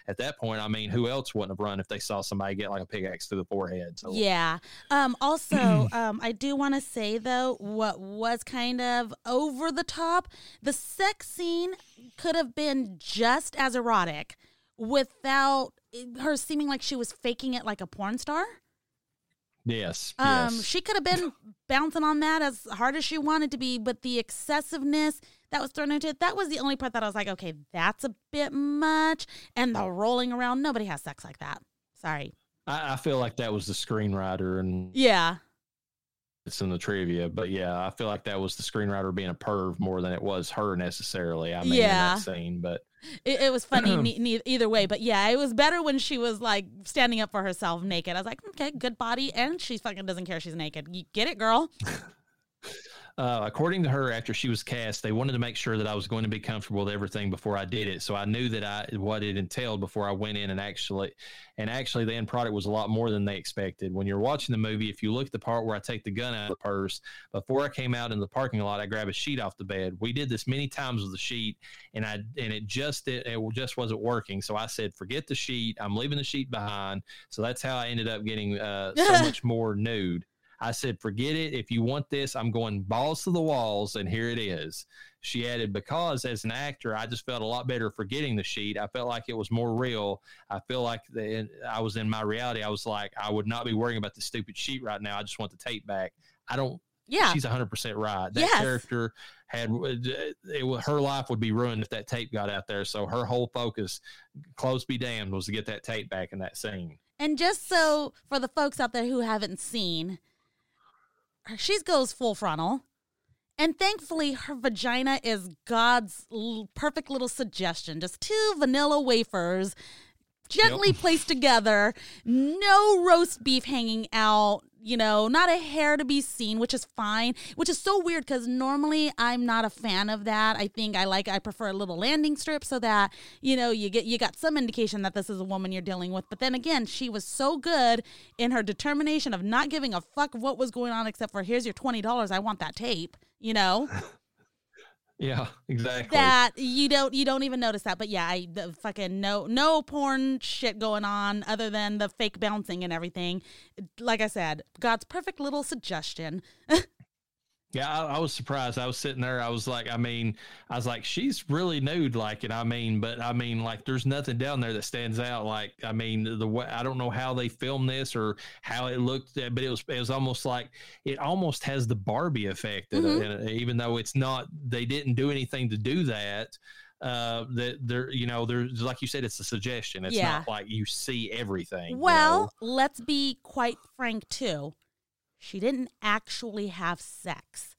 at that point, I mean, who else wouldn't have run if they saw somebody get like a pickaxe through the forehead? So Yeah. Um, also, um, I do want to say though, what was kind of over the top, the sex scene could have been just as erotic without her seeming like she was faking it like a porn star. Yes, Um, yes. she could have been bouncing on that as hard as she wanted to be, but the excessiveness that was thrown into it, that was the only part that I was like, okay, that's a bit much. And the rolling around, nobody has sex like that. Sorry. I, I feel like that was the screenwriter and Yeah. It's in the trivia, but yeah, I feel like that was the screenwriter being a perv more than it was her necessarily. I mean, Yeah. in that scene, but It, it was funny ne- ne- either way, but yeah, it was better when she was like standing up for herself naked. I was like, okay, good body, and she fucking doesn't care she's naked. You get it, girl? Uh, according to her, after she was cast, they wanted to make sure that I was going to be comfortable with everything before I did it. So I knew that I what it entailed before I went in and actually, and actually, the end product was a lot more than they expected. When you're watching the movie, if you look at the part where I take the gun out of the purse, before I came out in the parking lot, I grab a sheet off the bed. We did this many times with the sheet, and I and it just it, it just wasn't working. So I said, forget the sheet. I'm leaving the sheet behind. So that's how I ended up getting uh, so much more nude. I said, forget it. If you want this, I'm going balls to the walls, and here it is. She added, because as an actor, I just felt a lot better forgetting the sheet. I felt like it was more real. I feel like the, I was in my reality. I was like, I would not be worrying about the stupid sheet right now. I just want the tape back. I don't. Yeah. She's 100% right. That Yes. character had it, wa- her life would be ruined if that tape got out there. So her whole focus, close be damned, was to get that tape back in that scene. And just so for the folks out there who haven't seen, she goes full frontal. And thankfully, her vagina is God's perfect little suggestion. Just two vanilla wafers gently placed together, no roast beef hanging out, you know, not a hair to be seen, which is fine, which is so weird because normally I'm not a fan of that. I think I like, I prefer a little landing strip so that, you know, you get, you got some indication that this is a woman you're dealing with. But then again, she was so good in her determination of not giving a fuck what was going on except for here's your $20. I want that tape, you know? Yeah, exactly. that you don't you don't even notice that but yeah i the fucking no no porn shit going on other than the fake bouncing and everything like i said god's perfect little suggestion Yeah, I, I, was surprised. I was sitting there. I was like, I mean, I was like, she's really nude, like, and I mean, but I mean, like, there's nothing down there that stands out. Like, I mean, the way I don't know how they filmed this or how it looked, but it was it was almost like it almost has the Barbie effect, mm-hmm. even though it's not. They didn't do anything to do that. Uh, that there, you know, there's like you said, it's a suggestion. It's yeah. not like you see everything. Well, you know? let's be quite frank too she didn't actually have sex.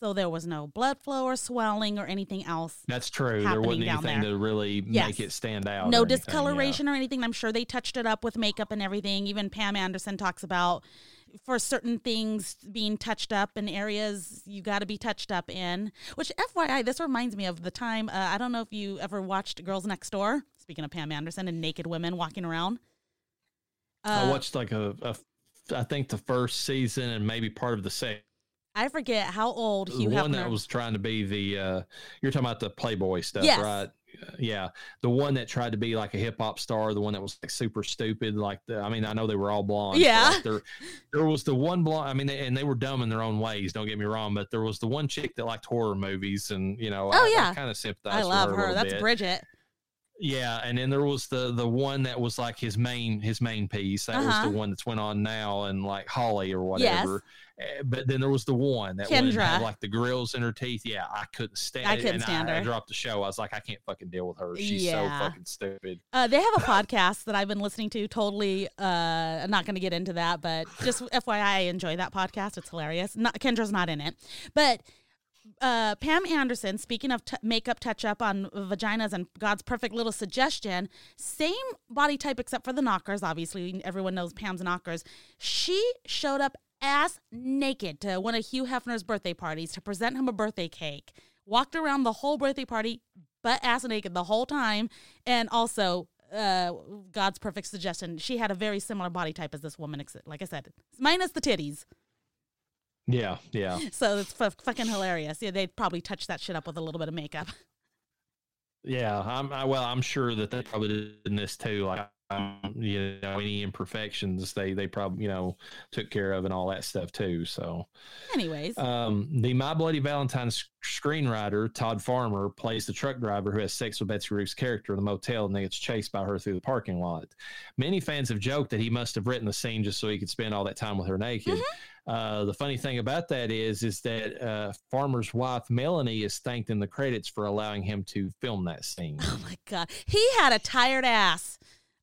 So there was no blood flow or swelling or anything else. That's true. There wasn't anything there. to really yes. make it stand out. No or discoloration yeah. or anything. I'm sure they touched it up with makeup and everything. Even Pam Anderson talks about for certain things being touched up in areas you got to be touched up in. Which, FYI, this reminds me of the time. Uh, I don't know if you ever watched Girls Next Door. Speaking of Pam Anderson and naked women walking around. Uh, I watched like a, a I think the first season and maybe part of the second. I forget how old Hugh the one Hefner. that was trying to be the uh, you're talking about the Playboy stuff, yes. right? yeah, the one that tried to be like a hip hop star, the one that was like super stupid, like the. I mean, I know they were all blonde. Yeah, like there, there was the one blonde. I mean, they, and they were dumb in their own ways. Don't get me wrong, but there was the one chick that liked horror movies, and you know, oh I, yeah, kind of sympathize. I love her. her. That's bit. Bridget. Yeah, and then there was the the one that was like his main his main piece. That uh-huh. was the uh-huh. one that's went on now and like Holly or whatever. Yes. Eh, but then there was the one that Kendra. had like the grills in her teeth. Yeah, I couldn't stand. I couldn't stand I, her. I dropped the show. I was like, I can't fucking deal with her. She's yeah. so fucking stupid. Uh, they have a podcast that I've been listening to. Totally, uh, I'm not going to get into that, but just FYI, I enjoy that podcast. It's hilarious. Not Kendra's not in it, but uh, Pam Anderson, speaking of t- makeup touch up on vaginas and God's perfect little suggestion, same body type except for the knockers. Obviously, everyone knows Pam's knockers. She showed up ass naked to one of Hugh Hefner's birthday parties to present him a birthday cake. Walked around the whole birthday party butt ass naked the whole time, and also uh, God's perfect suggestion. She had a very similar body type as this woman, like I said, minus the titties. Yeah, yeah. So it's f- fucking hilarious. Yeah, they'd probably touch that shit up with a little bit of makeup. Yeah, I'm I, well. I'm sure that they probably did in this too. Like, um, you know, any imperfections they they probably you know took care of and all that stuff too. So, anyways, um, the My Bloody Valentine screenwriter Todd Farmer plays the truck driver who has sex with Betsy Rue's character in the motel and then gets chased by her through the parking lot. Many fans have joked that he must have written the scene just so he could spend all that time with her naked. Mm-hmm. Uh, the funny thing about that is, is that uh, Farmer's wife Melanie is thanked in the credits for allowing him to film that scene. Oh my god, he had a tired ass.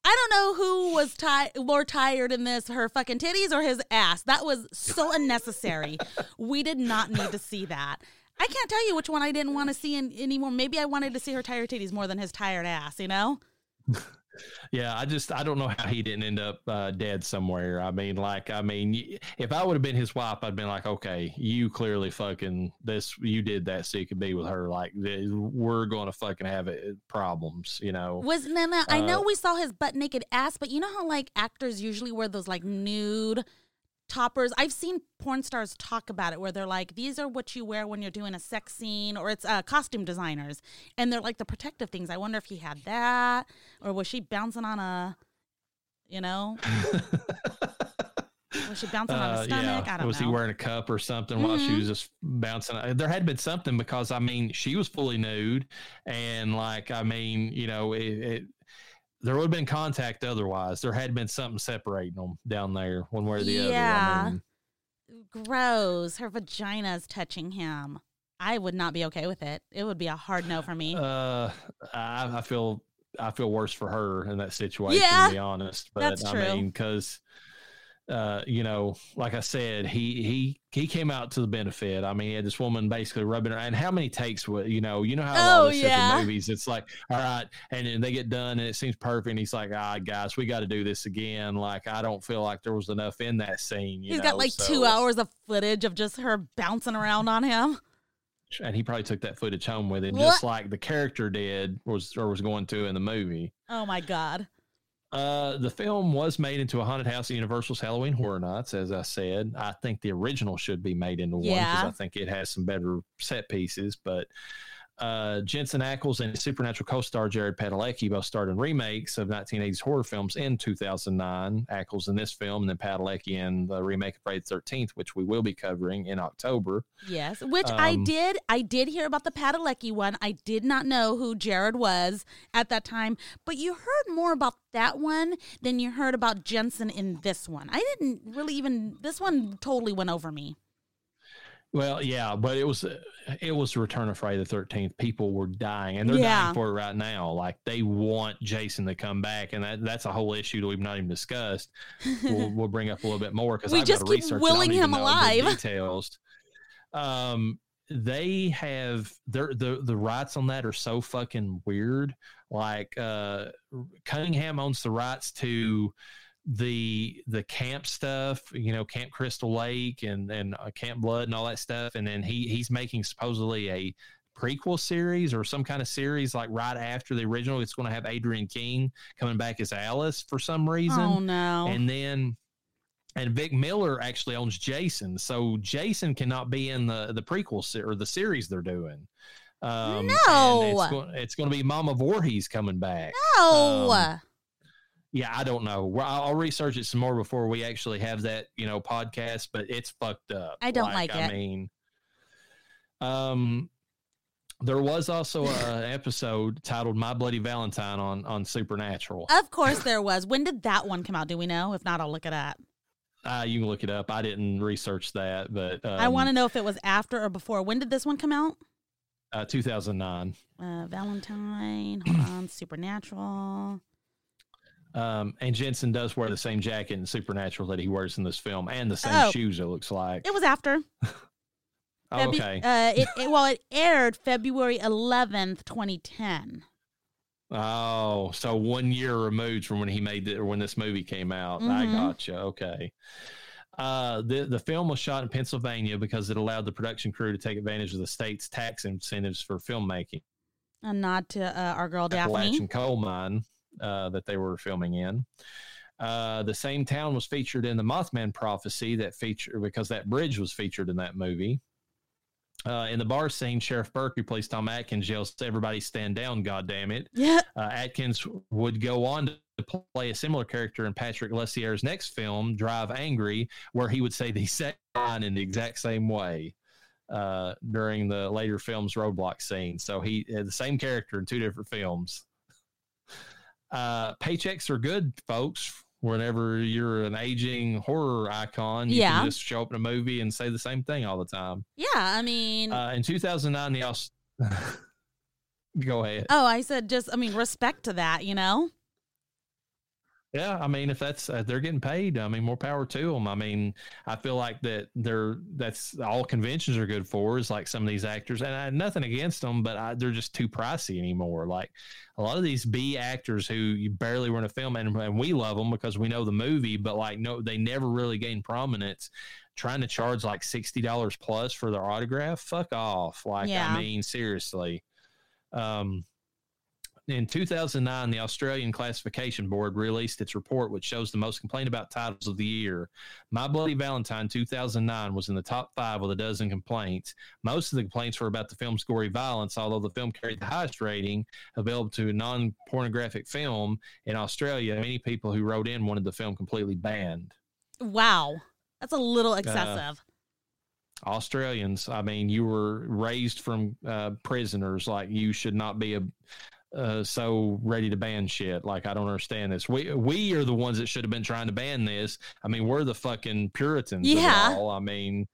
I don't know who was ti- more tired in this, her fucking titties or his ass. That was so unnecessary. we did not need to see that. I can't tell you which one I didn't want to see in, anymore. Maybe I wanted to see her tired titties more than his tired ass. You know. Yeah, I just I don't know how he didn't end up uh, dead somewhere. I mean, like, I mean, if I would have been his wife, I'd been like, okay, you clearly fucking this, you did that so you could be with her. Like, we're going to fucking have it, problems, you know. Was Nana? I know uh, we saw his butt naked ass, but you know how like actors usually wear those like nude toppers. I've seen porn stars talk about it where they're like, these are what you wear when you're doing a sex scene, or it's uh, costume designers, and they're like the protective things. I wonder if he had that, or was she bouncing on a, you know. Was she bouncing on a uh, stomach? yeah. I don't was know. he wearing a cup or something mm-hmm. while she mm-hmm. was just bouncing? There had been something because I mean she was fully nude, and like I mean you know it, it there would have been contact otherwise. There had been something separating them down there, one way or the yeah. other. Yeah. I mean, Gross. Her vagina's touching him. I would not be okay with it. It would be a hard no for me. Uh, I, I feel I feel worse for her in that situation. Yeah, to be honest, but that's I true. mean, because uh, you know, like I said, he he he came out to the benefit. I mean, he had this woman basically rubbing her. And how many takes would you know? You know how oh, all this yeah. movies, it's like, all right, and then they get done and it seems perfect. And he's like, ah, guys, we got to do this again. Like, I don't feel like there was enough in that scene. He's know? got like so, two hours of footage of just her bouncing around on him. And he probably took that footage home with him, what? just like the character did was or was going to in the movie. Oh my god! Uh, the film was made into a haunted house at Universal's Halloween Horror Nights, as I said. I think the original should be made into one because I think it has some better set pieces. But uh, Jensen Ackles and Supernatural co-star Jared Padalecki both starred in remakes of 1980s horror films in 2009. Ackles in this film, and then Padalecki in the remake of Friday the 13th, which we will be covering in October. Yes, which I Um, did. I did hear about the Padalecki one. I did not know who Jared was at that time, but you heard more about that one than you heard about Jensen in this one. I didn't really even. This one totally went over me. Well, yeah, but it was it was Return of Friday the Thirteenth. People were dying, and they're Yeah. dying for it right now. Like they want Jason to come back, and that that's a whole issue that we've not even discussed. We'll, we'll bring up a little bit more because We I've just keep research. it. I don't willing him alive. Details. Um, they have their the the rights on that are so fucking weird. Like uh, Cunningham owns the rights to the the camp stuff, you know, Camp Crystal Lake and and uh, Camp Blood and all that stuff, and then he he's making supposedly a prequel series or some kind of series like right after the original. It's going to have Adrienne King coming back as Alice for some reason, Oh no! and then and Vic Miller actually owns Jason, so Jason cannot be in the the prequel or the series they're doing. Um, No. it's, go- it's going to be Mama Voorhees coming back. no. um, Yeah, I don't know. Well, I'll I'll research it some more before we actually have that, you know, podcast. But it's fucked up. I don't like I it. mean, um, there was also an episode titled "My Bloody Valentine" on on Supernatural. of course there was. When did that one come out? Do we know? If not, I'll look it up. Uh, you can look it up. I didn't research that, but um, I want to know if it was after or before. When did this one come out? uh, 2009. Uh, Valentine. Hold on. Supernatural. Um, and Jensen does wear the same jacket in Supernatural that he wears in this film, and the same Oh. shoes. It looks like. It was after. Oh, Febu- okay. Uh, it, it well, it aired February eleventh, twenty ten. Oh, so one year removed from when he made it or when this movie came out. I Mhm. gotcha. Okay. Uh, the the film was shot in Pennsylvania because it allowed the production crew to take advantage of the state's tax incentives for filmmaking. A nod to uh, our girl Daphne. Appalachian coal mine uh, that they were filming in. Uh, the same town was featured in the Mothman prophecy that feature because that bridge was featured in that movie. Uh, in the bar scene, Sheriff Burke, who plays Tom Atkins, yells, "Everybody stand down! God damn it!" Yeah. Uh, Atkins would go on to play a similar character in Patrick Lussier's next film, Drive Angry, where he would say the exact line in the exact same way uh, during the later film's roadblock scene. So he had the same character in two different films. Uh, paychecks are good, folks. Whenever you're an aging horror icon, you Yeah. can just show up in a movie and say the same thing all the time. Yeah. I mean, Uh, in 2009, the Aus- go ahead. oh, I said just. I mean, respect to that. You know. Yeah, I mean, if that's uh, they're getting paid, I mean, more power to them. I mean, I feel like that they're that's all conventions are good for is like some of these actors, and I had nothing against them, but I, they're just too pricey anymore. Like a lot of these B actors who you barely were in a film, and, and we love them because we know the movie, but like no, they never really gain prominence. Trying to charge like sixty dollars plus for their autograph, fuck off! Like Yeah. I mean, seriously. Um, in 2009, the Australian Classification Board released its report, which shows the most complained about titles of the year. My Bloody Valentine 2009 was in the top five with a dozen complaints. Most of the complaints were about the film's gory violence, although the film carried the highest rating available to a non pornographic film in Australia. Many people who wrote in wanted the film completely banned. Wow. That's a little excessive. Australians, I mean, you were raised from uh, prisoners, like you should not be a uh, so ready to ban shit. Like I don't understand this. We we are the ones that should have been trying to ban this. I mean, we're the fucking Puritans. Yeah. all. I mean,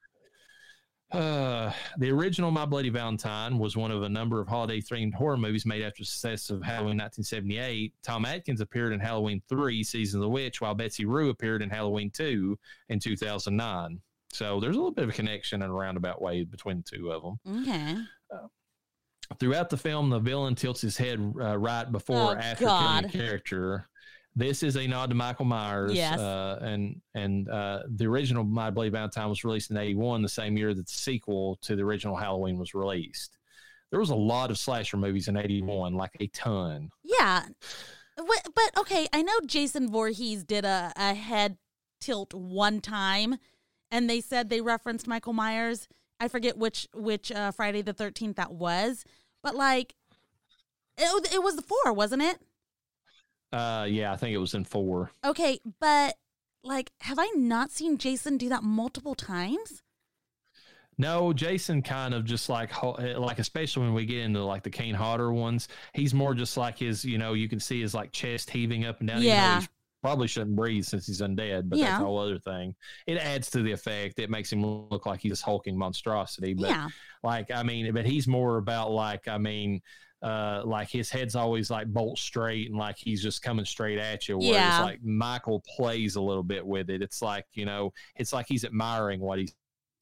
uh, the original My Bloody Valentine was one of a number of holiday themed horror movies made after the success of Halloween 1978. Tom Atkins appeared in Halloween 3 Season of the Witch, while Betsy Rue appeared in Halloween 2 in 2009. So there's a little bit of a connection in a roundabout way between the two of them. Okay. Throughout the film, the villain tilts his head uh, right before Oh, or after God. killing a character. This is a nod to Michael Myers. Yes. Uh, and and uh, the original My Bloody Valentine was released in 81, the same year that the sequel to the original Halloween was released. There was a lot of slasher movies in 81, like a ton. Yeah. What, but okay, I know Jason Voorhees did a, a head tilt one time, and they said they referenced Michael Myers. I forget which which uh, Friday the Thirteenth that was, but like, it, it was the four, wasn't it? Uh, yeah, I think it was in four. Okay, but like, have I not seen Jason do that multiple times? No, Jason kind of just like eh, like especially when we get into like the Kane Hodder ones, he's more just like his, you know, you can see his like chest heaving up and down. Yeah. Probably shouldn't breathe since he's undead, but Yeah. that's a whole other thing. It adds to the effect. It makes him look like he's this hulking monstrosity. But yeah. like I mean, but he's more about like I mean, uh, like his head's always like bolt straight and like he's just coming straight at you. Whereas Yeah. like Michael plays a little bit with it. It's like you know, it's like he's admiring what he's.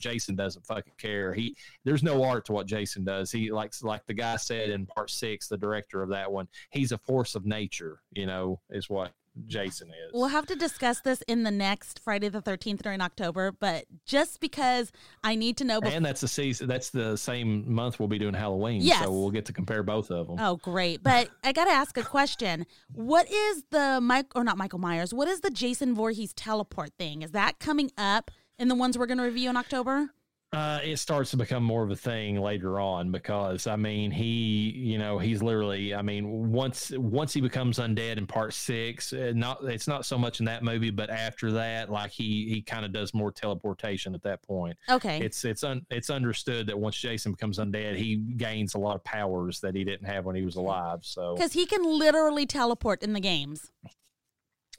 Jason doesn't fucking care. He there's no art to what Jason does. He likes like the guy said in part six, the director of that one. He's a force of nature. You know, is what Jason is. We'll have to discuss this in the next Friday the 13th during October, but just because I need to know. Before- and that's the season. That's the same month we'll be doing Halloween. Yes. So we'll get to compare both of them. oh, great. But I got to ask a question. What is the Mike, or not Michael Myers, what is the Jason Voorhees teleport thing? Is that coming up in the ones we're going to review in October? Uh, it starts to become more of a thing later on because I mean he, you know, he's literally. I mean, once once he becomes undead in part six, uh, not it's not so much in that movie, but after that, like he he kind of does more teleportation at that point. Okay. It's it's un, it's understood that once Jason becomes undead, he gains a lot of powers that he didn't have when he was alive. So Because he can literally teleport in the games.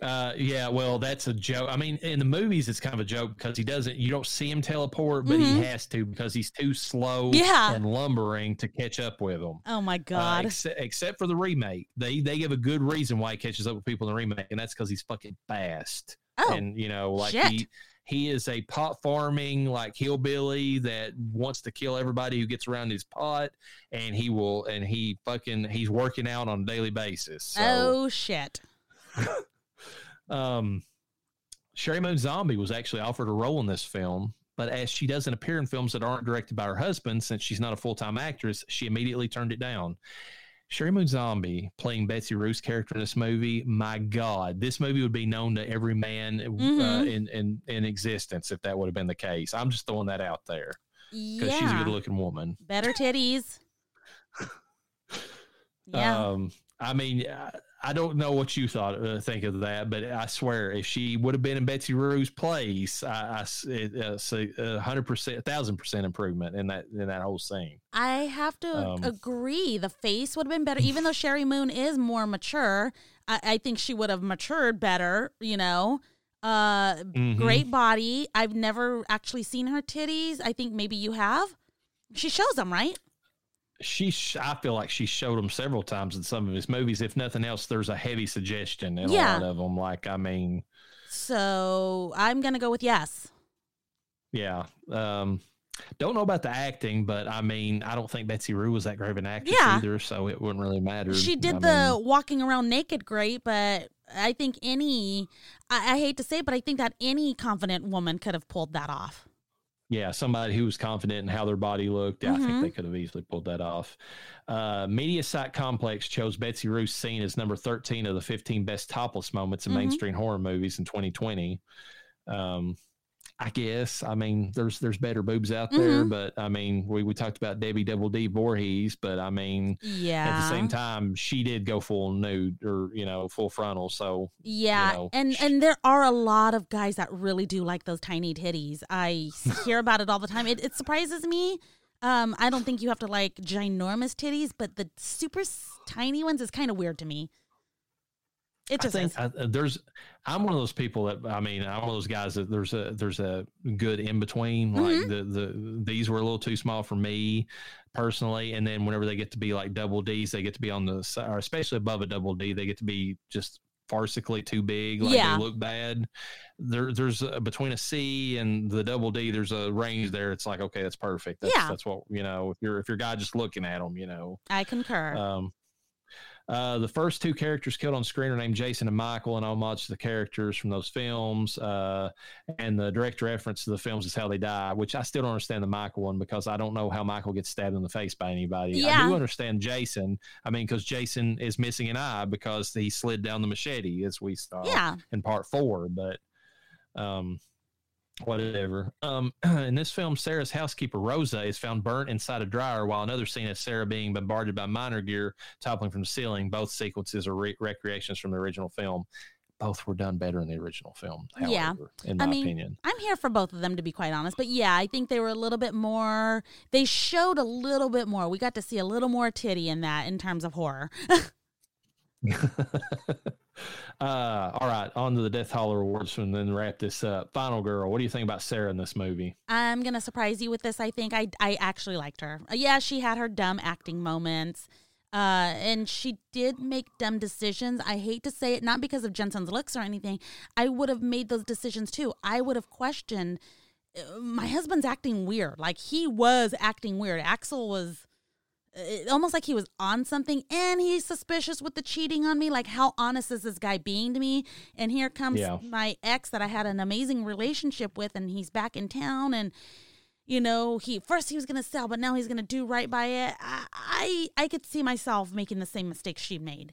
Uh, yeah, well, that's a joke. I mean, in the movies, it's kind of a joke because he doesn't. You don't see him teleport, but Mhm. he has to because he's too slow Yeah. and lumbering to catch up with them. Oh my Uh, God. except, except for the remake, they they give a good reason why he catches up with people in the remake, and that's because he's fucking fast. oh, and you know, like shit. he he is a pot farming like hillbilly that wants to kill everybody who gets around his pot, and he will and he fucking he's working out on a daily basis. So, oh shit. um, Sheri Moon Zombie was actually offered a role in this film, but as she doesn't appear in films that aren't directed by her husband, since she's not a full time actress, she immediately turned it down. Sheri Moon Zombie playing Betsy Rue's character in this movie, my God, this movie would be known to every man uh, Mhm. in, in in existence if that would have been the case. I'm just throwing that out there because she's a good looking woman. Better titties. Yeah. Um, I mean, I- I don't know what you thought uh, think of that, but I swear, if she would have been in Betsy Rue's place, I, it, uh, see a hundred percent, a thousand percent improvement in that in that whole scene. I have to Um, agree. The face would have been better, even though Sheri Moon is more mature. I, I think she would have matured better. You know, uh, Mhm. great body. I've never actually seen her titties. I think maybe you have. She shows them, right? She, sh- I feel like she showed him several times in some of his movies. If nothing else, there's a heavy suggestion in Yeah. a lot of them. Like, I mean, So I'm gonna go with yes. yeah. Um, don't know about the acting, but I mean, I don't think Betsy Rue was that great of an actress Yeah. either, so it wouldn't really matter. She did I the mean, walking around naked great, but I think any, I, I hate to say it, but I think that any confident woman could have pulled that off. Yeah, somebody who was confident in how their body looked. Yeah, I Mhm. think they could have easily pulled that off. Uh, Media Site Complex chose Betsy Rue's scene as number 13 of the 15 best topless moments in Mhm. mainstream horror movies in 2020. Um, I guess. I mean, there's there's better boobs out there, Mhm. but I mean, we, we talked about Debbie Double D Voorhees, but I mean, Yeah. at the same time, she did go full nude or you know full frontal. So Yeah, know, and sh- and there are a lot of guys that really do like those tiny titties. I hear about it all the time. It, it surprises me. Um, I don't think you have to like ginormous titties, but the super tiny ones is kind of weird to me. It I just think is. I, uh, there's. I'm one of those people that I mean, I'm one of those guys that there's a there's a good in between. Mm-hmm. Like the the these were a little too small for me personally, and then whenever they get to be like double D's, they get to be on the or especially above a double D, they get to be just farcically too big. Like Yeah. they look bad. There there's a, between a C and the double D, there's a range there. It's like okay, that's perfect. That's, Yeah. that's what you know. If you're if your guy just looking at them, you know. I concur. Um, uh, the first two characters killed on screen are named Jason and Michael, and homage to the characters from those films. Uh, and the direct reference to the films is how they die, which I still don't understand the Michael one because I don't know how Michael gets stabbed in the face by anybody. I do understand Jason. I mean, because Jason is missing an eye because he slid down the machete, as we saw yeah, in part four. But um, whatever. Um, in this film, Sarah's housekeeper Rosa is found burnt inside a dryer, while another scene is Sarah being bombarded by miner gear toppling from the ceiling. Both sequences are re- recreations from the original film. Both were done better in the original film. However, Yeah. in my I mean, opinion. I'm here for both of them to be quite honest. But yeah, I think they were a little bit more they showed a little bit more. We got to see a little more titty in that in terms of horror. uh, all right, on to the Death Holler Awards and then wrap this up. Final Girl, what do you think about Sarah in this movie? I'm gonna surprise you with this. I think I I actually liked her. Uh, Yeah, she had her dumb acting moments, uh, and she did make dumb decisions. I hate to say it, not because of Jensen's looks or anything. I would have made those decisions too. I would have questioned. uh, My husband's acting weird. Like he was acting weird. Axel was. It, almost like he was on something and he's suspicious with the cheating on me. Like how honest is this guy being to me? And here comes Yeah. my ex that i had an amazing relationship with and he's back in town and you know he first he was going to sell but now he's going to do right by it. I, I i could see myself making the same mistake she made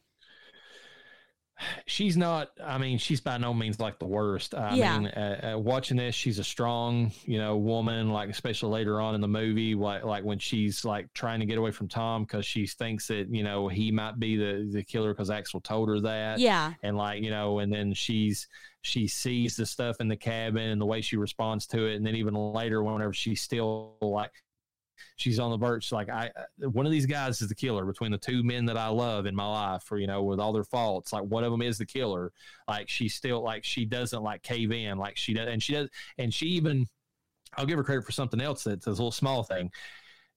she's not i mean she's by no means like the worst. I Yeah. mean uh, uh, watching this she's a strong you know woman like especially later on in the movie like, like when she's like trying to get away from tom because she thinks that you know he might be the the killer because axel told her that. Yeah. And like you know and then she's she sees the stuff in the cabin and the way she responds to it. And then even later whenever she's still like she's on the birch like i uh, one of these guys is the killer between the two men that i love in my life or you know with all their faults. Like one of them is the killer. Like she's still like she doesn't like cave in. Like she does and she does and she even i'll give her credit for something else that's a little small thing.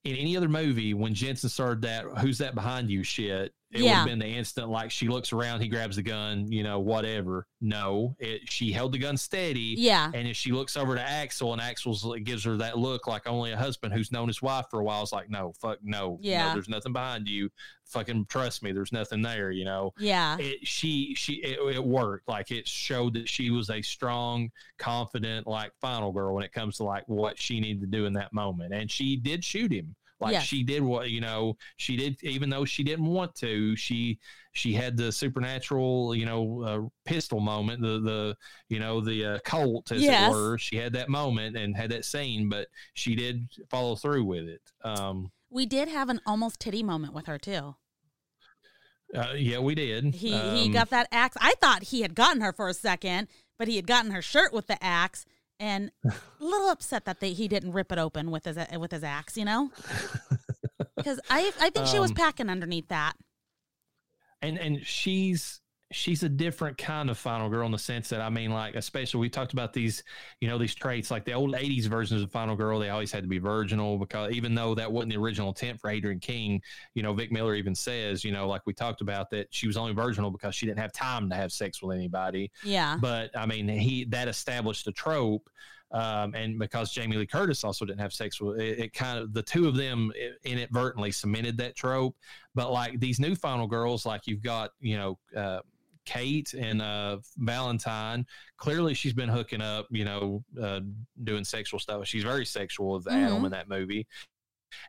In any other movie when jensen started that who's that behind you? shit it would have been the instant like she looks around he grabs the gun you know whatever no it she held the gun steady yeah and if she looks over to Axel and Axel's it gives her that look like only a husband who's known his wife for a while is like, no, fuck, no, no, Yeah. there's nothing behind you. Fucking trust me, there's nothing there. You know, yeah it, she, she, it, it worked. Like it showed that she was a strong, confident, like final girl when it comes to like what she needed to do in that moment. And she did shoot him. Like Yes. she did what you know she did, even though she didn't want to. She she had the supernatural, you know, uh, pistol moment, the the you know the uh, Colt as Yes. it were. She had that moment and had that scene, but she did follow through with it. Um, we did have an almost titty moment with her too uh, yeah, we did. he he Um, got that axe i thought he had gotten her for a second but he had gotten her shirt with the axe and a little upset that they, he didn't rip it open with his with his axe you know? Because i i think she was Um, packing underneath that. and and she's she's a different kind of final girl in the sense that I mean, like especially we talked about these, you know, these traits like the old '80s versions of final girl. They always had to be virginal because even though that wasn't the original intent for Adrienne King, you know, Vic Miller even says, you know, like we talked about that she was only virginal because she didn't have time to have sex with anybody. yeah But I mean, he that established a trope. Um, and because Jamie Lee Curtis also didn't have sex with it, it kind of the two of them inadvertently cemented that trope. But like these new final girls, like you've got, you know, uh, Kate and uh, Valentine. Clearly, she's been hooking up, you know, uh, doing sexual stuff. She's very sexual with Adam Mhm. in that movie.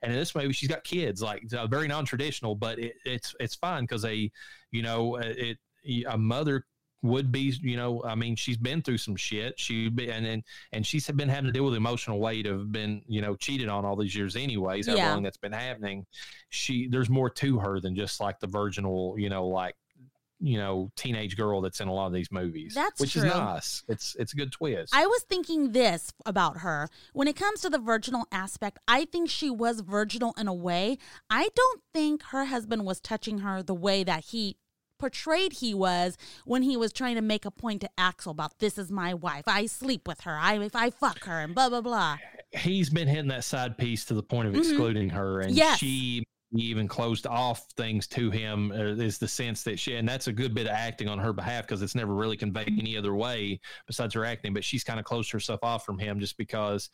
And in this movie, she's got kids, like uh, very non-traditional, but it, it's it's fine because a, you know, uh, it a mother would be, you know, I mean, she's been through some shit. She'd be, and and and she's been having to deal with the emotional weight of been, you know, cheated on all these years, anyways. How Yeah. long that's been happening. She there's more to her than just like the virginal, you know, like you know, teenage girl that's in a lot of these movies. That's which true. is nice. It's it's a good twist. I was thinking this about her. When it comes to the virginal aspect, I think she was virginal in a way. I don't think her husband was touching her the way that he portrayed he was when he was trying to make a point to Axel about this is my wife. I sleep with her. I if I fuck her and blah blah blah. He's been hitting that side piece to the point of Mhm. excluding her, and Yes. she even closed off things to him. Uh, is the sense that she, and that's a good bit of acting on her behalf because it's never really conveyed any other way besides her acting. But she's kind of closed herself off from him just because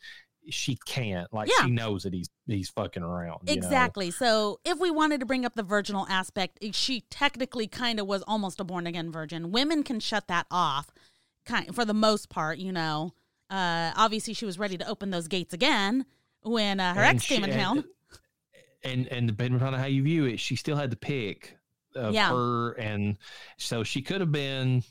she can't. Like Yeah. she knows that he's he's fucking around. you know? Exactly. So if we wanted to bring up the virginal aspect, eh, she technically kind of was almost a born again virgin. Women can shut that off, kind for the most part. You know, uh, obviously she was ready to open those gates again when uh, her And ex came in she- town. And, and depending on how you view it, she still had the pick of Yeah. her, and so she could have been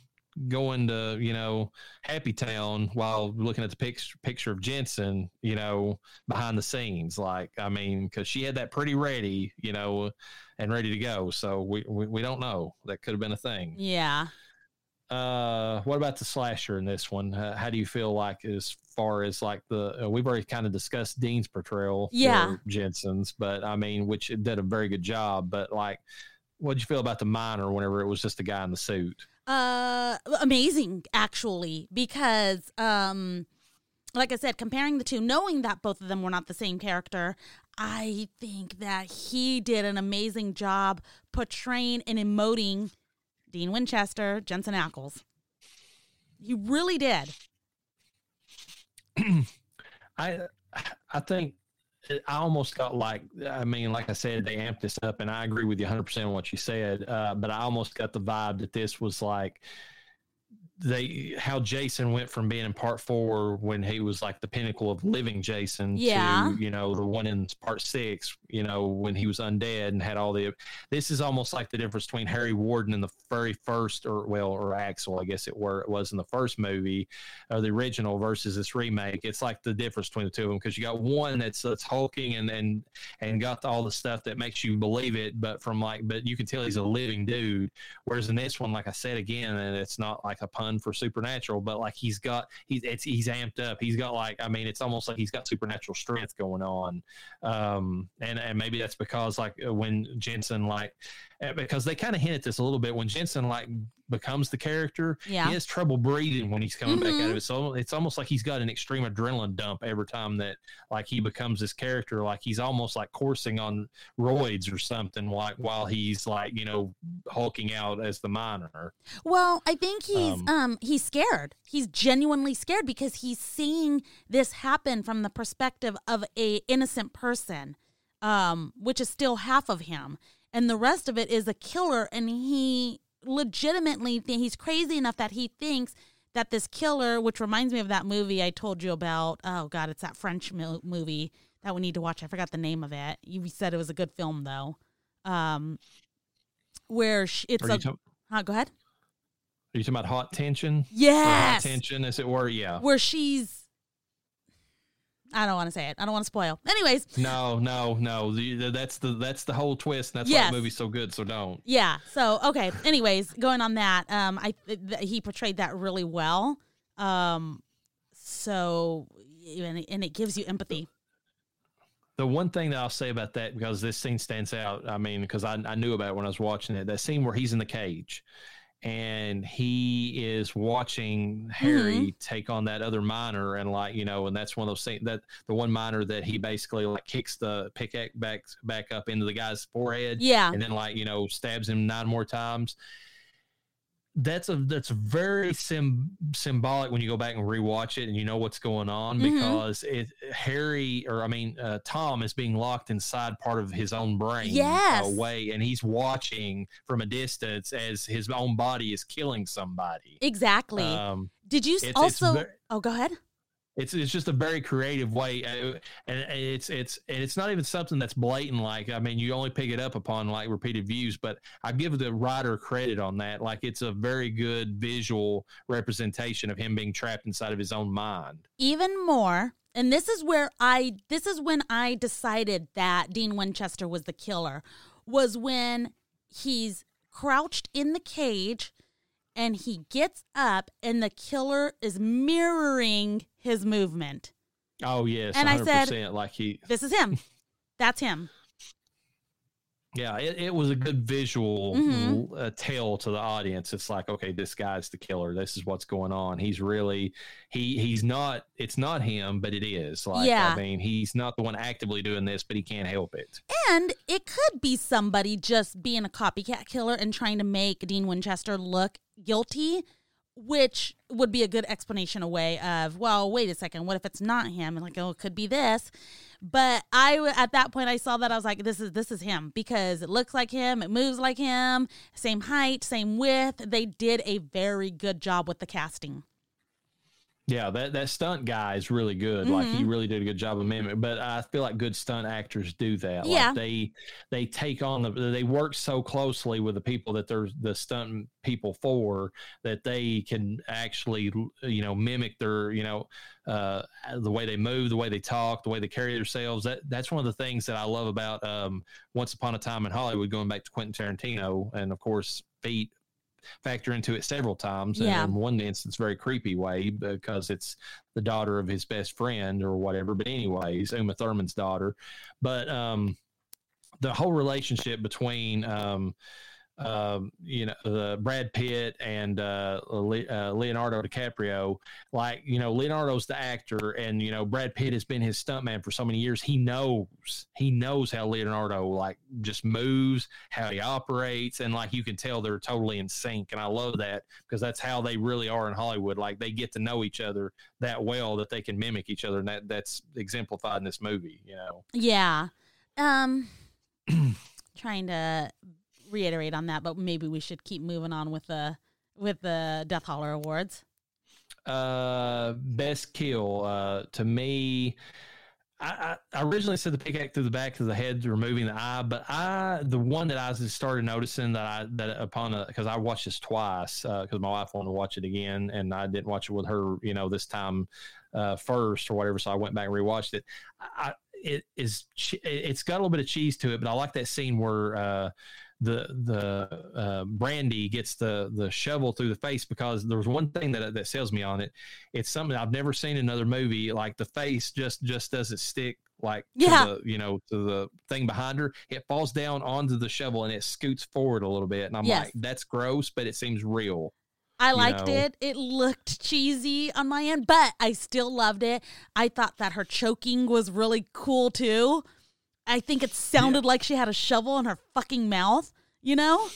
going to you know Happy Town while looking at the picture picture of Jensen, you know, behind the scenes. Like, I mean, because she had that pretty ready, you know, and ready to go. So we we, we don't know. That could have been a thing. Yeah. Uh, what about the slasher in this one? Uh, how do you feel like as far as like the uh, we've already kind of discussed Dean's portrayal, Yeah. Jensen's, but I mean, which it did a very good job. But like, what'd you feel about the miner whenever it was just a guy in the suit? Uh, amazing actually, because um, like I said, comparing the two, knowing that both of them were not the same character, I think that he did an amazing job portraying and emoting Dean Winchester, Jensen Ackles. He really did. I I think I almost got like I mean, like I said, they amped this up, and I agree with you 100 percent on what you said. Uh, but I almost got the vibe that this was like they how Jason went from being in part four when he was like the pinnacle of living Jason Yeah. to you know the one in part six you know when he was undead and had all the this is almost like the difference between Harry Warden in the very first or well or Axel I guess it were it was in the first movie or the original versus this remake it's like the difference between the two of them because you got one that's that's hulking and and and got all the stuff that makes you believe it but from like but you can tell he's a living dude Whereas in this one, like I said again, and it's not like a pun for supernatural, but like he's got he's it's he's amped up. He's got like I mean, it's almost like he's got supernatural strength going on. Um, and and maybe that's because like when Jensen like because they kind of hint at this a little bit when Jensen like becomes the character, Yeah. he has trouble breathing when he's coming back out of it. So it's almost like he's got an extreme adrenaline dump every time that like he becomes this character. Like he's almost like coursing on roids or something. Like while he's like you know hulking out as the miner. Well, I think he's um, Um, he's scared. He's genuinely scared because he's seeing this happen from the perspective of a innocent person, um, which is still half of him, and the rest of it is a killer. And he legitimately think he's crazy enough that he thinks that this killer, which reminds me of that movie I told you about. Oh God, it's that French mo- movie that we need to watch. I forgot the name of it. You said it was a good film though. Um, where sh- it's a. talk- huh, go ahead. are you talking about Haute Tension? Or hot Yes. tension, as it were. Yeah. Where she's I don't want to say it. I don't want to spoil. Anyways, No, no, no. That's the that's the whole twist. And that's Yes. why the movie's so good. So don't. yeah. So, okay. Anyways, going on that, um I th- th- he portrayed that really well. Um so and it, and it gives you empathy. The one thing that I'll say about that, because this scene stands out, I mean, because I, I knew about it when I was watching it, that scene where he's in the cage and he is watching Harry mm-hmm. take on that other miner, and like, you know, and that's one of those things that the one miner that he basically like kicks the pickaxe back, back up into the guy's forehead Yeah. and then like, you know, stabs him nine more times. That's a that's very sim, symbolic when you go back and rewatch it and you know what's going on Mhm. because it Harry or I mean uh, Tom is being locked inside part of his own brain Yes. away and he's watching from a distance as his own body is killing somebody. Exactly. Um, Did you it's, also it's, ver- Oh, go ahead. It's it's just a very creative way, uh, and and it's it's and it's not even something that's blatant. Like I mean, you only pick it up upon like repeated views, but I give the writer credit on that. Like it's a very good visual representation of him being trapped inside of his own mind. even more and this is where i this is when i decided that dean winchester was the killer was when he's crouched in the cage and he gets up and the killer is mirroring his movement Oh yes, And I said- like he, this is him that's him yeah, it, it was a good visual Mhm. uh, tell to the audience. It's like, okay, this guy's the killer. This is what's going on. He's really he he's not. It's not him, but it is. Like, Yeah. I mean, he's not the one actively doing this, but he can't help it. and it could be somebody just being a copycat killer and trying to make dean winchester look guilty which would be a good explanation away of well wait a second what if it's not him? And like oh it could be this. But i at that point i saw that i was like this is this is him because it looks like him it moves like him same height same width. They did a very good job with the casting Yeah, that, that stunt guy is really good. Like he Mhm. really did a good job of mimicking. But I feel like good stunt actors do that. Yeah. Like they they take on the they work so closely with the people that they're the stunt people for that they can actually you know mimic their you know uh, the way they move, the way they talk, the way they carry themselves. That that's one of the things that I love about um, Once Upon a Time in Hollywood. Going back to Quentin Tarantino, and of course feet factor into it several times. Yeah. And in one instance, very creepy way because it's the daughter of his best friend or whatever. But anyways, Uma Thurman's daughter. But um, the whole relationship between um, um, you know, the Brad Pitt and uh, uh, Leonardo DiCaprio. Like, you know, Leonardo's the actor, and you know, Brad Pitt has been his stuntman for so many years. He knows, he knows how Leonardo like just moves, how he operates, and like you can tell they're totally in sync. And I love that because that's how they really are in Hollywood. Like they get to know each other that well that they can mimic each other, and that that's exemplified in this movie. You know. Yeah. Um trying to reiterate on that, but maybe we should keep moving on with the with the Death Holler Awards. Uh, best kill. Uh, to me, I, I originally said the pickaxe through the back of the head, removing the eye, but I the one that I started noticing that I that upon because I watched this twice because my wife wanted to watch it again, and I didn't watch it with her, you know, this time uh, first or whatever. So I went back and rewatched it. I, it is it's got a little bit of cheese to it, but I like that scene where. Uh, the the uh, brandy gets the the shovel through the face because there was one thing that that sells me on it. It's something I've never seen in another movie. Like the face just just doesn't stick like Yeah. to the you know to the thing behind her. It falls down onto the shovel and it scoots forward a little bit, and I'm Yes. like, that's gross, but it seems real. I You liked know. it. It looked cheesy on my end, but I still loved it. I thought that her choking was really cool too. I think it sounded like she had a shovel in her fucking mouth, you know?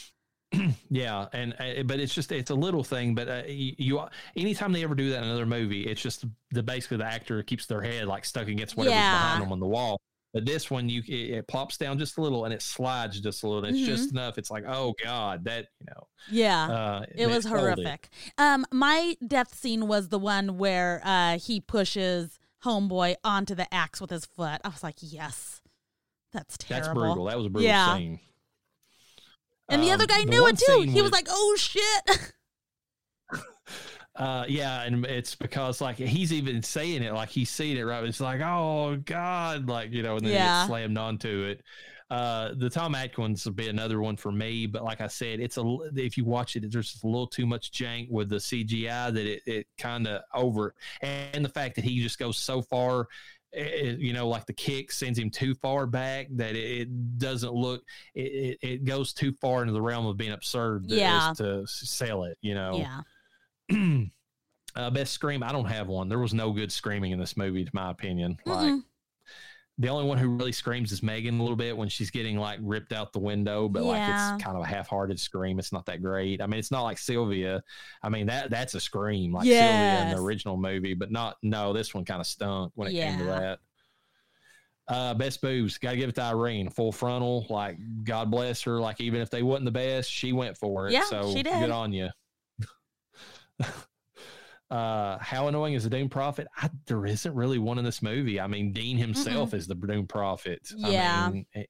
Yeah, and uh, but it's just it's a little thing, but uh, you, you anytime they ever do that in another movie, it's just the basically the actor keeps their head like stuck against whatever's Yeah. behind them on the wall. But this one, you it, it plops down just a little and it slides just a little. It's Mhm. just enough. It's like, oh god, that you know, Yeah. uh, it was sold it. horrific. Um, my death scene was the one where uh, he pushes homeboy onto the axe with his foot. I was like, yes, that's terrible. That's brutal. That was a brutal Yeah. scene. And the Um, other guy the knew it too. He was with- like, oh shit. Uh, yeah, and it's because like he's even saying it like he's seeing it right. It's like, oh god, like you know, and then Yeah. he gets slammed onto it. Uh, the Tom Atkins will be another one for me, but like I said, it's a if you watch it, there's just a little too much jank with the CGI that it, it kind of over, and the fact that he just goes so far. Eh, you know, like the kick sends him too far back that it, it doesn't look. It, it, it goes too far into the realm of being absurd to, Yeah. to sell it. You know, yeah. uh, best scream. I don't have one. There was no good screaming in this movie, to my opinion. Like Mm-mm. The only one who really screams is Megan a little bit when she's getting like ripped out the window, but like it's kind of a half-hearted scream. It's not that great. I mean, it's not like Sylvia. I mean that that's a scream like Sylvia in the original movie, but not. No, this one kind of stunk when it came to that. Uh, best boobs, got to give it to Irene. Full frontal, like God bless her. Like even if they wasn't the best, she went for it. Yeah, so she did. good on you. uh, how annoying is the Doom Prophet? I, there isn't really one in this movie. I mean, Dean himself is the Doom Prophet. Yeah. I mean, eh,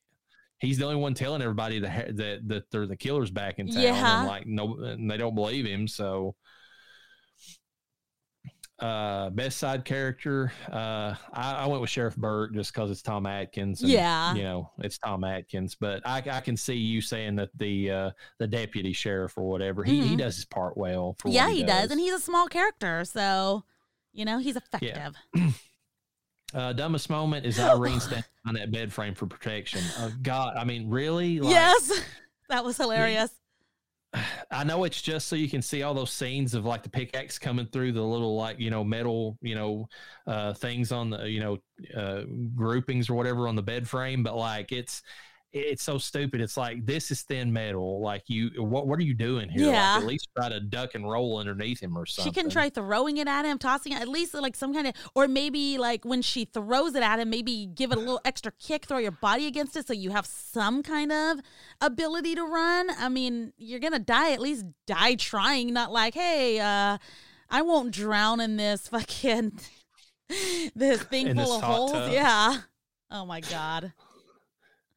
he's the only one telling everybody that that that they're the killers back in town. Yeah. and like no, and they don't believe him. So uh best side character uh i, I went with sheriff burke just because it's tom atkins and, Yeah. you know it's tom atkins but i i can see you saying that the uh the deputy sheriff or whatever he, he Mhm. does his part well for Yeah, he does. And he's a small character, so you know, he's effective. uh dumbest moment is irene standing on that bed frame for protection uh, god i mean really Like, yes. That was hilarious. I know it's just so you can see all those scenes of like the pickaxe coming through the little like you know metal you know uh things on the you know uh groupings or whatever on the bed frame but like it's it's so stupid it's like this is thin metal like you what what are you doing here Yeah. like, at least try to duck and roll underneath him or something She can try throwing it at him, tossing it, at least like some kind of, or maybe like when she throws it at him, maybe give it a little extra kick, throw your body against it so you have some kind of ability to run. I mean, you're going to die, at least die trying, not like, hey, uh, I won't drown in this fucking this thing In full of holes. tub. Yeah. Oh my god.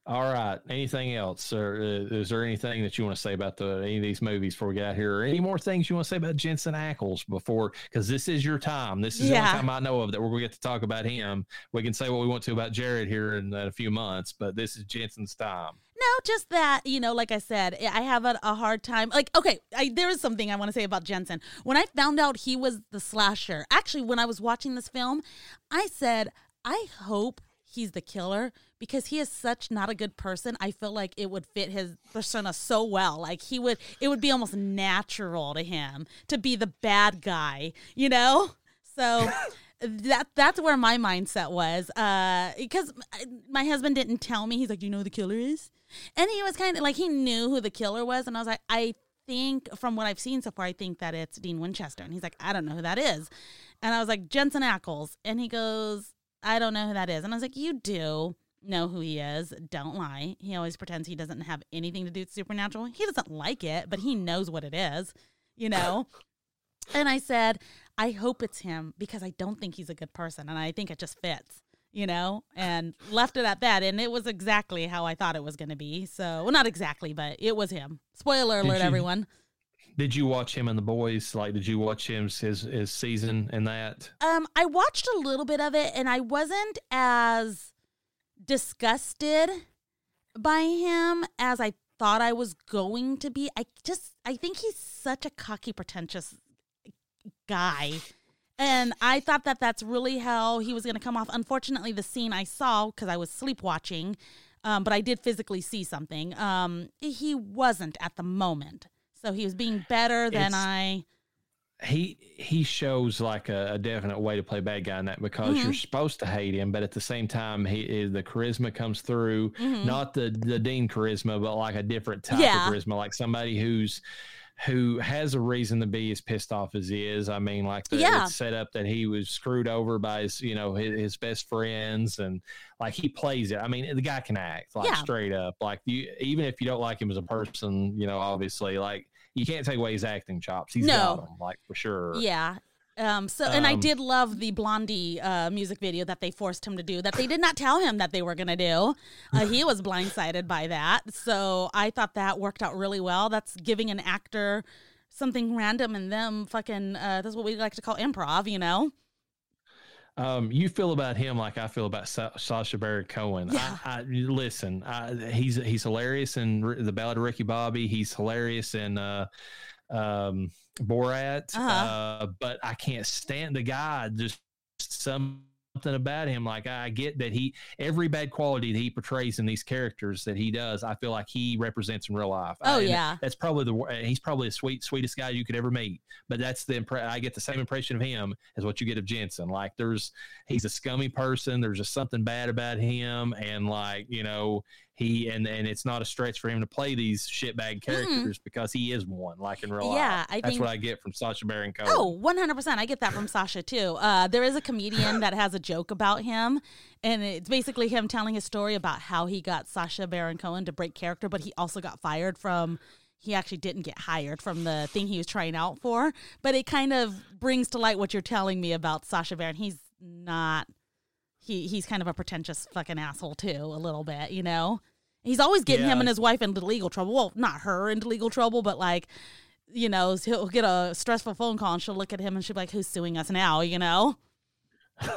All right. Anything else, or uh, is there anything that you want to say about the any of these movies before we get out here, or any more things you want to say about Jensen Ackles before? Because this is your time. This is the only time I know of that we're going to get to talk about him. We can say what we want to about Jared here in a few months, but this is Jensen's time. No, just that, you know, like I said, I have a, a hard time. Like, okay, I, there is something I want to say about Jensen. When I found out he was the slasher, actually, when I was watching this film, I said, I hope he's the killer because he is such not a good person. I feel like it would fit his persona so well. Like, he would, it would be almost natural to him to be the bad guy, you know? So. that that's where my mindset was uh because my husband didn't tell me he's like you know who the killer is and he was kind of like he knew who the killer was and i was like i think from what i've seen so far i think that it's dean winchester and he's like i don't know who that is and i was like jensen ackles and he goes i don't know who that is and i was like you do know who he is don't lie he always pretends he doesn't have anything to do with supernatural he doesn't like it but he knows what it is you know and I said, I hope it's him because I don't think he's a good person and I think it just fits, you know, and left it at that. And it was exactly how I thought it was going to be. So, well, not exactly, but it was him. Spoiler alert, you- everyone. Did you watch him and the boys? Like, did you watch him his his season and that? Um, I watched a little bit of it and I wasn't as disgusted by him as I thought I was going to be. I just, I think he's such a cocky, pretentious guy. And I thought that that's really how he was going to come off. Unfortunately, the scene I saw, because I was sleepwatching, um, but I did physically see something, um, he wasn't at the moment. So he was being better than It's- I. he he shows like a, a definite way to play bad guy in that because Mm-hmm. you're supposed to hate him, but at the same time, he the charisma comes through. Mhm. Not the the Dean charisma, but like a different type Yeah. of charisma, like somebody who's who has a reason to be as pissed off as he is. I mean, like the, Yeah. it's set up that he was screwed over by his you know his, his best friends, and like he plays it. I mean, the guy can act like Yeah. straight up. Like you, even if you don't like him as a person, you know, obviously, like you can't take away his acting chops. He's No. got them, like for sure. Yeah. Um, so, and I Um, did love the Blondie uh, music video that they forced him to do that they did not tell him that they were going to do. Uh, he was blindsided by that. So I thought that worked out really well. That's giving an actor something random and them fucking, uh, that's what we like to call improv, you know? Um, you feel about him like I feel about Sa- Sacha Baron Cohen. Yeah. I, I listen. I, he's he's hilarious in R- the Ballad of Ricky Bobby. He's hilarious in uh, um, Borat. Uh-huh. Uh, but I can't stand the guy. Just something about him. Like I get that he every bad quality that he portrays in these characters that he does. I feel like he represents in real life. Oh, And yeah. that's probably the uh, he's probably the sweet sweetest guy you could ever meet. But that's the impre- I get the same impression of him as what you get of Jensen. Like there's he's a scummy person. There's just something bad about him, and like you know he and and it's not a stretch for him to play these shitbag characters because he is one. Like in real life, Yeah, I that's think- what I get from Sacha Baron Cohen. Oh, 100%. I get that from Sacha too. Uh, there is a comedian that has a joke about him, and it's basically him telling his story about how he got Sacha Baron Cohen to break character, but he also got fired from. He actually didn't get hired from the thing he was trying out for, but it kind of brings to light what you're telling me about Sacha Baron. He's not. He he's kind of a pretentious fucking asshole too, a little bit, you know. He's always getting him and his wife into legal trouble. Well, not her into legal trouble, but like you know, he'll get a stressful phone call and she'll look at him and she'll be like, Who's suing us now? You know?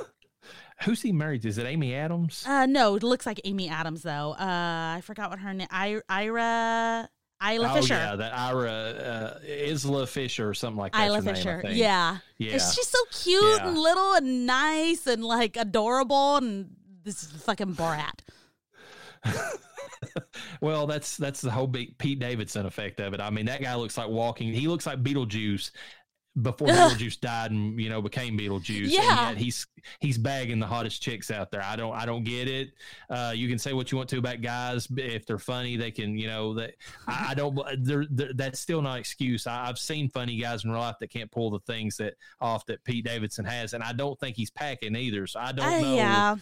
Who's he married to? Is it Amy Adams? Uh, no, it looks like Amy Adams, though. Uh, I forgot what her name I- Ira. Isla oh Fisher. yeah, that Ira uh, Isla Fisher or something like that. Isla Fisher. yeah. yeah. And she's so cute Yeah. and little and nice and like adorable. And this is fucking Borat. Well, that's that's the whole Pete Davidson effect of it. I mean, that guy looks like walking. He looks like Beetlejuice before Beetlejuice died and you know became Beetlejuice. Yeah. And yet he's he's bagging the hottest chicks out there. I don't I don't get it. Uh, you can say what you want to about guys if they're funny. They can you know that I, I don't. They're, they're, that's still not an excuse. I, I've seen funny guys in real life that can't pull the things that off that Pete Davidson has, and I don't think he's packing either. So I don't Uh, know. yeah.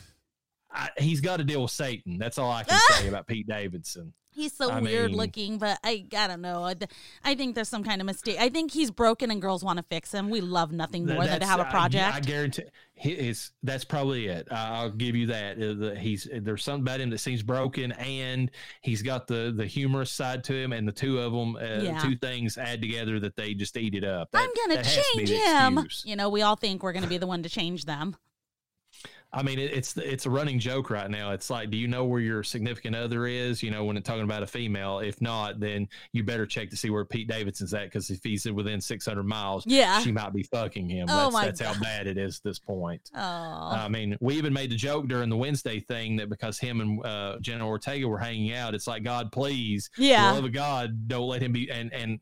I, he's got to deal with Satan. That's all I can say about Pete Davidson. He's so I weird mean- looking, but I I don't know. I, I think there's some kind of mistake. I think he's broken and girls want to fix him. We love nothing more than to have a project. I, guarantee his. That's probably it. I- I'll give you that. Uh, He's there's something about him that seems broken, and he's got the the humorous side to him, and the two of them, uh, Yeah. two things add together that they just eat it up. That- I'm gonna change him. You know, we all think we're gonna be the one to change them. I mean, it, it's it's a running joke right now. It's like, do you know where your significant other is? You know, when it's talking about a female. If not, then you better check to see where Pete Davidson's at, because if he's within 600 miles, Yeah. she might be fucking him. Oh that's my that's how bad it is at this point. Oh, I mean, we even made the joke during the Wednesday thing that because him and uh, Jenna Ortega were hanging out, it's like God, please, for the yeah. love of God, don't let him be. And and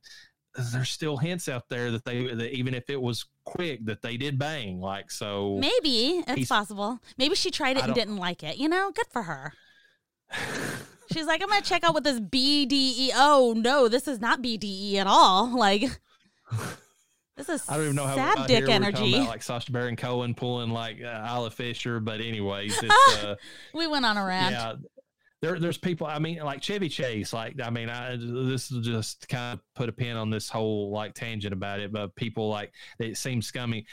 there's still hints out there that they that even if it was quick, that they did bang. Like so, Maybe it's possible. Maybe she tried it and didn't like it. You know, good for her. She's like, I'm gonna check out what this BDE. Oh no, this is not BDE at all. Like, this is I don't even know how sad dick energy. About, like Sacha Baron Cohen pulling like uh, Isla Fisher, but anyways, it's uh, we went on a rant. yeah. There, there's people. I mean, like Chevy Chase. Like, I mean, I this is just kind of put a pin on this whole like tangent about it. But people like it seems scummy.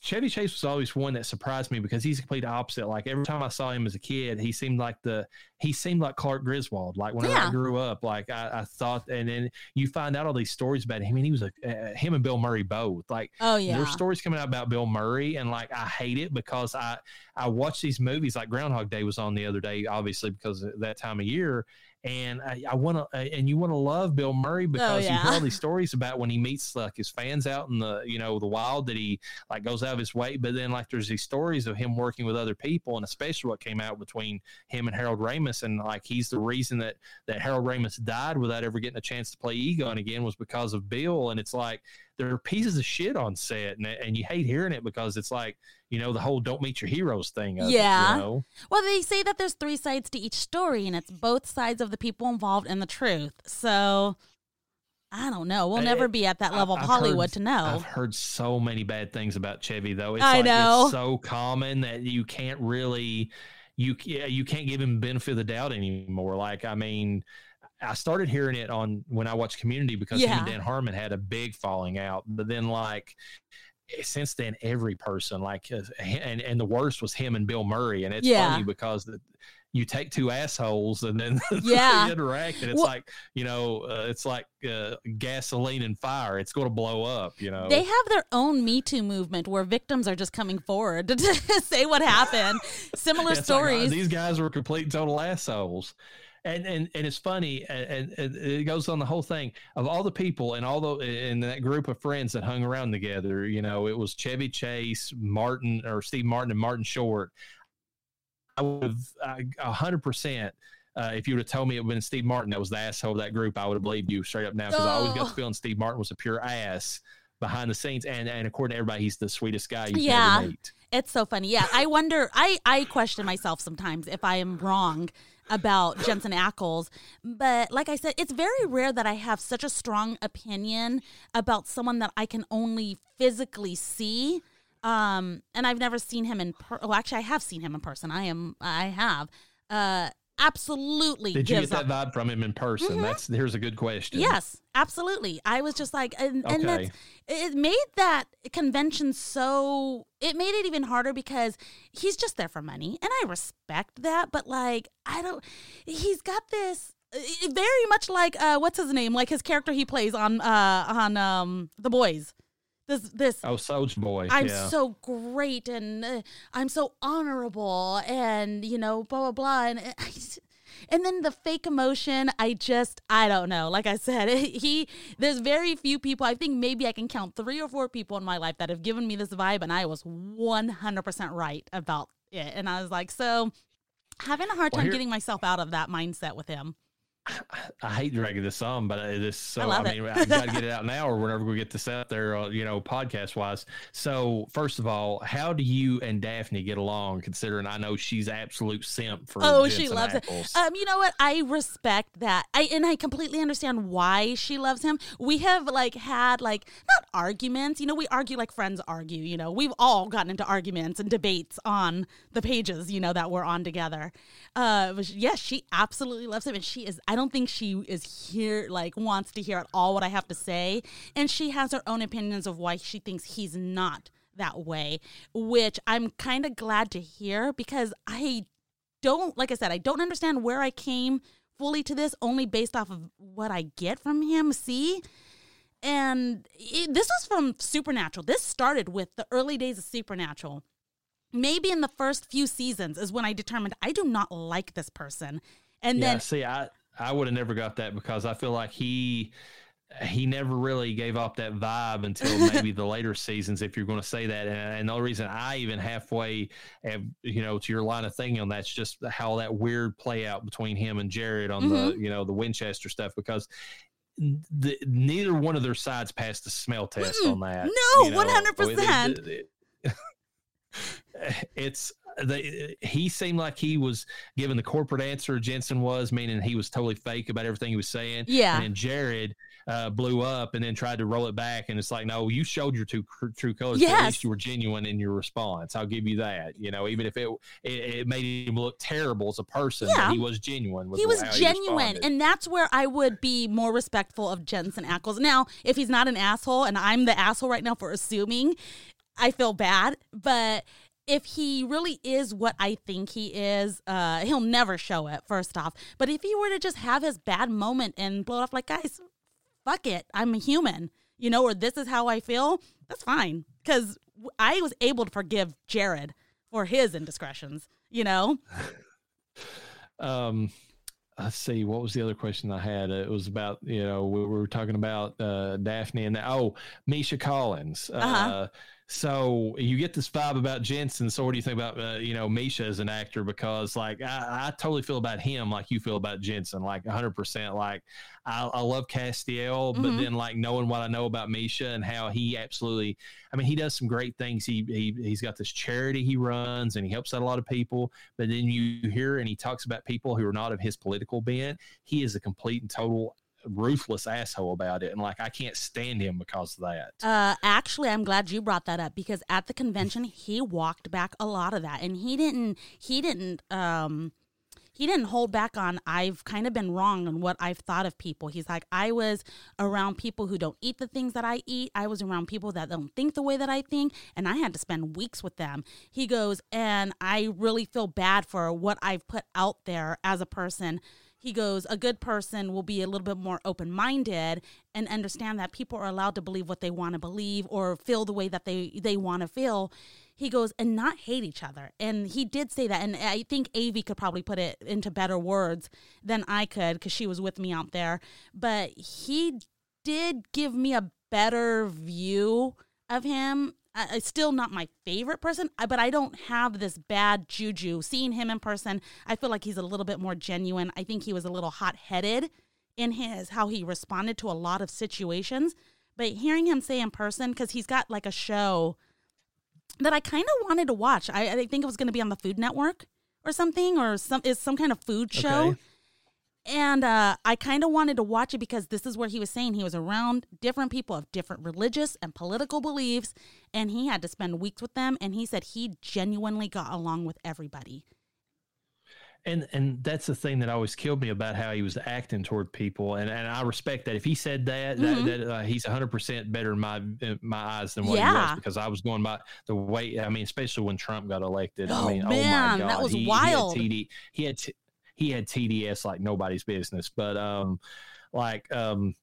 Chevy Chase was always one that surprised me because he's the complete opposite. Like every time I saw him as a kid, he seemed like the he seemed like Clark Griswold. Like when Yeah. I grew up, like I, I thought, and then you find out all these stories about him. I mean, he was a uh, him and Bill Murray both. Like Oh yeah. there's stories coming out about Bill Murray, and like I hate it because I I watch these movies. Like Groundhog Day was on the other day, obviously because that time of year, and I, I want to uh, and you want to love Bill Murray oh, because you hear Oh, all these stories about when he meets like his fans out in the you know the wild that he like goes out of his way. But then like there's these stories of him working with other people, and especially what came out between him and Harold Ramis, and like he's the reason that that Harold Ramis died without ever getting a chance to play Egon again was because of Bill, and it's like there are pieces of shit on set, and, and you hate hearing it because it's like you know the whole "don't meet your heroes" thing. Yeah. It, you know? Well, they say that there's three sides to each story, and it's both sides of the people involved and the truth. So I don't know. We'll I- never be at that level I've of Hollywood heard- to know. I've heard so many bad things about Chevy, though. It's I like know. it's so common that you can't really you yeah, you can't give him benefit of the doubt anymore. Like I mean. I started hearing it on when I watched Community because him Yeah. and Dan Harmon had a big falling out. But then, like since then, every person like, uh, and and the worst was him and Bill Murray, and it's Yeah. funny because the, you take two assholes and then Yeah. they interact, and it's Well- like you know, uh, it's like uh, gasoline and fire. It's going to blow up. You know, They have their own Me Too movement where victims are just coming forward to say what happened. Similar It's like, stories. these guys were complete total assholes. And, and and it's funny, and, and it goes on the whole thing of all the people and all the in that group of friends that hung around together. You know, it was Chevy Chase, Martin or Steve Martin, and Martin Short. I would have a hundred percent. Uh, if you would have told me it would have been Steve Martin that was the asshole of that group, I would have believed you straight up now because I always got Oh. the feeling Steve Martin was a pure ass behind the scenes, and and according to everybody, he's the sweetest guy you Yeah. ever meet. It's so funny. Yeah, I wonder. I I question myself sometimes if I am wrong about Jensen Ackles, but like I said, it's very rare that I have such a strong opinion about someone that I can only physically see. Um, and I've never seen him in. Per- well, actually, I have seen him in person. I am. I have. Uh, absolutely. Did you get that up- vibe from him in person? Mhm. That's here's a good question. Yes, absolutely. I was just like, and, and Okay. that's, it made that convention so, it made it even harder because he's just there for money. And I respect that. But like, I don't, he's got this uh, very much like, uh, what's his name? Like his character he plays on, uh, on, um, The Boys. This, this, Oh, Soldier Boy. I'm yeah. so great and uh, I'm so honorable and you know blah blah blah and uh, I just- and then the fake emotion I just I don't know like I said he there's very few people I think maybe I can count 3 or 4 people in my life that have given me this vibe and I was 100% right about it and I was like so having a hard Well, time here- getting myself out of that mindset with him I hate dragging this on, but it is so. I I, mean, I got to get it out now, or whenever we get this out there, uh, you know, podcast wise. So, first of all, how do you and Daphne get along? Considering I know she's absolute simp for. Oh, she loves Ackles. it. Um, you know what? I respect that. I and I completely understand why she loves him. We have like had like not arguments. You know, we argue like friends argue. You know, we've all gotten into arguments and debates on the pages. You know that we're on together. Uh, yes, she absolutely loves him, and she is. I don't think she is here like wants to hear at all what I have to say, and she has her own opinions of why she thinks he's not that way, which I'm kind of glad to hear because I don't like I said, I don't understand where I came fully to this only based off of what I get from him. See, and it, this was from Supernatural. This started with the early days of Supernatural. Maybe in the first few seasons is when I determined I do not like this person, and yeah, then see, I I would have never got that because I feel like he he never really gave off that vibe until maybe the later seasons, if you're going to say that. And, and the only reason I even halfway, have, you know, to your line of thinking on that's just how that weird play out between him and Jared on the, you know, the Winchester stuff because the, neither one of their sides passed the smell test Mm-mm. on that. No, you know. 100%. It- it- it- it's the he seemed like he was giving the corporate answer Jensen was, meaning he was totally fake about everything he was saying. Yeah. And then Jared uh, blew up and then tried to roll it back, and it's like, no, you showed your true true colors. but At Yes. least you were genuine in your response. I'll give you that. You know, even if it it, it made him look terrible as a person, Yeah. he was genuine. with he was genuine responded. and that's where i would be more respectful of jensen ackles now if he's not an asshole and i'm the asshole right now for assuming i feel bad but if he really is what i think he is uh, he'll never show it first off. But if he were to just have his bad moment and blow it off like guys fuck it. I'm a human you know or this is how i feel that's fine. Because i was able to forgive jared for his indiscretions you know? Um let's see what was the other question i had? It was about you know we were talking about uh daphne and the, oh misha collins Uh-huh. uh so you get this vibe about jensen so what do you think about uh, you know misha as an actor because like I, I totally feel about him like you feel about jensen like 100% like i, I love castiel but Mhm. then like knowing what i know about misha and how he absolutely i mean he does some great things he, he he's got this charity he runs and he helps out a lot of people but then you hear and he talks about people who are not of his political bent. He is a complete and total ruthless asshole about it, and like I can't stand him because of that. Uh, actually, I'm glad you brought that up because at the convention he walked back a lot of that, and he didn't. He didn't. Um, he didn't hold back on. I've kind of been wrong on what I've thought of people. He's like, I was around people who don't eat the things that I eat. I was around people that don't think the way that I think, and I had to spend weeks with them. He goes, and I really feel bad for what I've put out there as a person he goes a good person will be a little bit more open-minded and understand that people are allowed to believe what they want to believe or feel the way that they they want to feel. He goes and not hate each other. And he did say that and i think avi could probably put it into better words than i could because she was with me out there. But he did give me a better view of him I, still not my favorite person, but I don't have this bad juju. Seeing him in person, I feel like he's a little bit more genuine. I think he was a little hot headed in his how he responded to a lot of situations. But hearing him say in person, because he's got like a show that I kind of wanted to watch. I, I think it was going to be on the Food Network or something, or some is some kind of food show. Okay. And uh, I kind of wanted to watch it because this is where he was saying he was around different people of different religious and political beliefs, and he had to spend weeks with them. And he said he genuinely got along with everybody. And and that's the thing that always killed me about how he was acting toward people, and, and I respect that. If he said that, Mhm. that, that uh, he's hundred percent better in my in my eyes than what he was because I was going by the way. I mean, especially when Trump got elected. Oh, I mean, man, oh my that god, was he, wild. He had, TD, he had t- he had TDS like nobody's business, but um, like um,